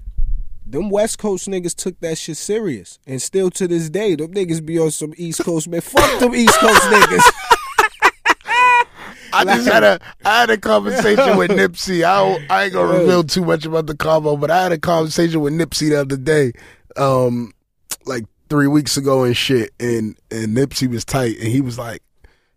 them West Coast niggas took that shit serious. And still to this day, them niggas be on some East Coast, man. Fuck them East Coast niggas. I just had a I had a conversation with Nipsey. I I ain't gonna reveal too much about the combo, but I had a conversation with Nipsey the other day, um, like three weeks ago and shit. And and Nipsey was tight, and he was like,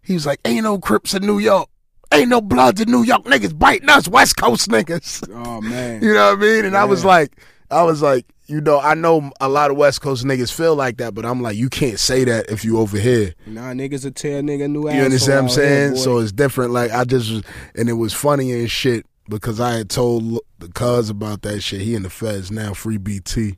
he was like, ain't no Crips in New York, ain't no Bloods in New York, niggas biting us, West Coast niggas. Oh, man. You know what I mean? And I was like, I was like, you know, I know a lot of West Coast niggas feel like that, but I'm like, you can't say that if you over here. Nah, niggas will tear nigga new ass. You understand what I'm saying? So it's different. Like I just was, and it was funny and shit because I had told the cuz about that shit. He in the feds now, free BT.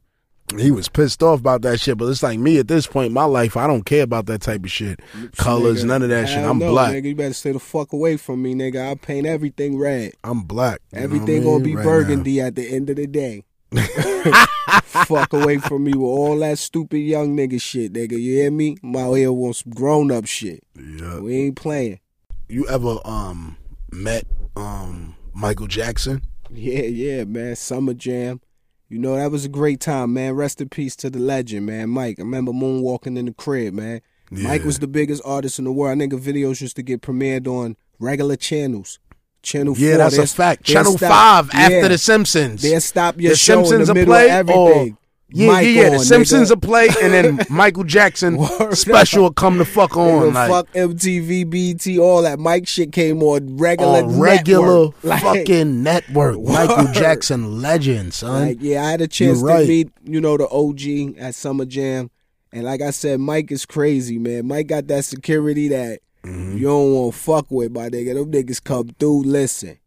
He was pissed off about that shit, but it's like me at this point in my life, I don't care about that type of shit. Colors, Nigga, none of that shit. I'm no, black. Nigga, you better stay the fuck away from me, nigga. I'll paint everything red. I'm black. Know what I Everything mean? gonna be Right burgundy at the end of the day. fuck away from me with all that stupid young nigga shit, nigga. You hear me? I'm out here some grown up shit. Yeah. We ain't playing. You ever um met um Michael Jackson? Yeah, yeah, man. Summer Jam. You know, that was a great time, man. Rest in peace to the legend, man. Mike. I remember moonwalking in the crib, man. Mike was the biggest artist in the world. I nigga videos used to get premiered on regular channels. Channel Yeah, 4. that's a fact. Channel stop- five yeah. after The Simpsons. They'll stop your The show Simpsons in the middle play, of or- Yeah, Mike yeah, yeah. The Simpsons nigga. play, and then Michael Jackson special will come the fuck Nigga, on. Like, fuck MTV, BT, all that. Mike shit came on regular, on regular network. Like- fucking network. Michael Word. Jackson legend, son. Like, yeah, I had a chance You're right. to meet, you know, the OG at Summer Jam. And like I said, Mike is crazy, man. Mike got that security that Mm-hmm. you don't want to fuck with, my nigga. Them niggas come through. Listen,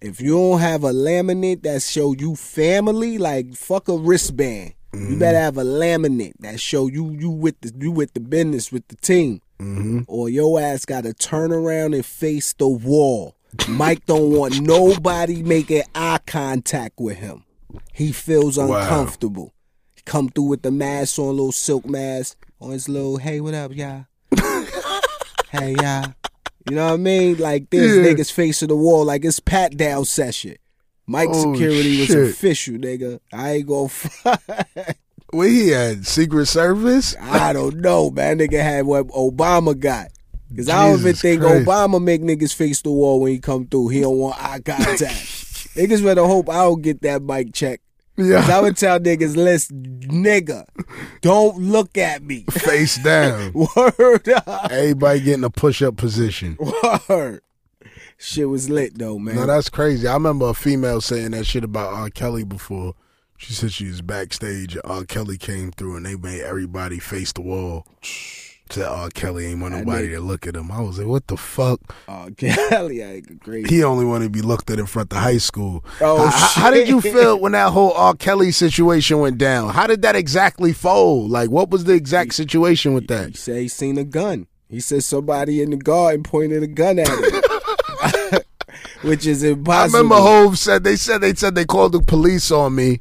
if you don't have a laminate that show you family, like fuck a wristband. Mm-hmm. You better have a laminate that show you you with the you with the business with the team, Mm-hmm. or your ass got to turn around and face the wall. Mike don't want nobody making eye contact with him. He feels Wow. uncomfortable. He come through with the mask on, little silk mask on his little. Hey, what up, y'all? Hey, y'all. You know what I mean? Like this Yeah. niggas facing the wall like it's pat down session. Mike Oh, security was official, nigga. I ain't gonna. Where he had Secret Service? I don't know, man. Nigga had what Obama got. Cause I don't even think Christ. Obama make niggas face the wall when he come through. He don't want eye contact. niggas better hope I don't get that mic check. Cause I would tell niggas, listen, nigga, don't look at me. face down. Word up. Everybody getting a push up position. Word. Shit was lit though, man. No, that's crazy. I remember a female saying that shit about R. Kelly before. She said she was backstage. R. Kelly came through and they made everybody face the wall. Said R. Uh, Kelly ain't want nobody to look at him. I was like, what the fuck? oh, Kelly, I great. He only wanted to be looked at in front of high school. Oh, how, how did you feel when that whole R. Kelly situation went down? How did that exactly fold? Like, what was the exact situation with that? He said he seen a gun. He said somebody in the garden pointed a gun at him. Which is impossible. I remember Hov said they said they said they called the police on me.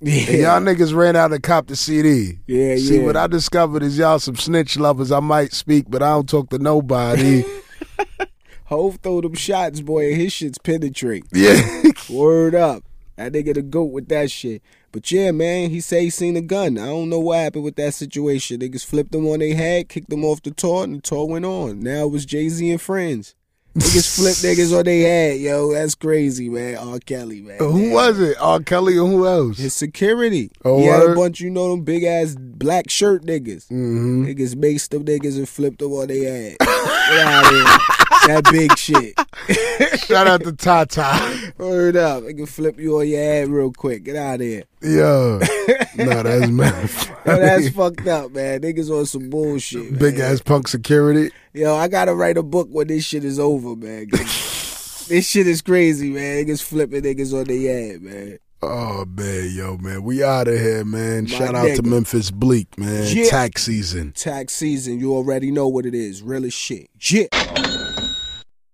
And yeah. y'all niggas ran out and copped the CD. Yeah, See, yeah. what I discovered is y'all some snitch lovers. I might speak, but I don't talk to nobody. Hov throw them shots, boy, and his shits penetrate. yeah. Word up. That nigga the goat with that shit. But yeah, man, he say he seen a gun. I don't know what happened with that situation. Niggas flipped them on their head, kicked them off the tour, and the tour went on. Now it was Jay Z and friends. Niggas flipped niggas on their head, yo. That's crazy, man. R. Kelly, man. who was it? R. Kelly or who else? His security. Oh, he had a bunch, you know, them big ass black shirt niggas. Mm-hmm. Niggas maced them niggas and flipped them on their head. Get out of here. That big shit. Shout out to Tata. Word up. I can flip you on your head real quick. Get out of here. Yo, no, that's mad. Yo, that's fucked up, man. Niggas on some bullshit. Man. Big ass punk security. Yo, I gotta write a book when this shit is over, man. this shit is crazy, man. Niggas flipping niggas on their head, man. Oh man, yo, man, we out of here, man. My Shout out to. Memphis Bleek, man. Yeah. Tax season. Tax season, you already know what it is. Real as shit. Yeah.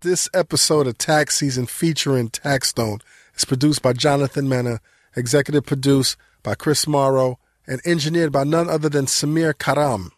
This episode of Tax Season featuring Taxstone is produced by Jonathan Mena, executive produced by Chris Morrow, and engineered by none other than Samir Karam.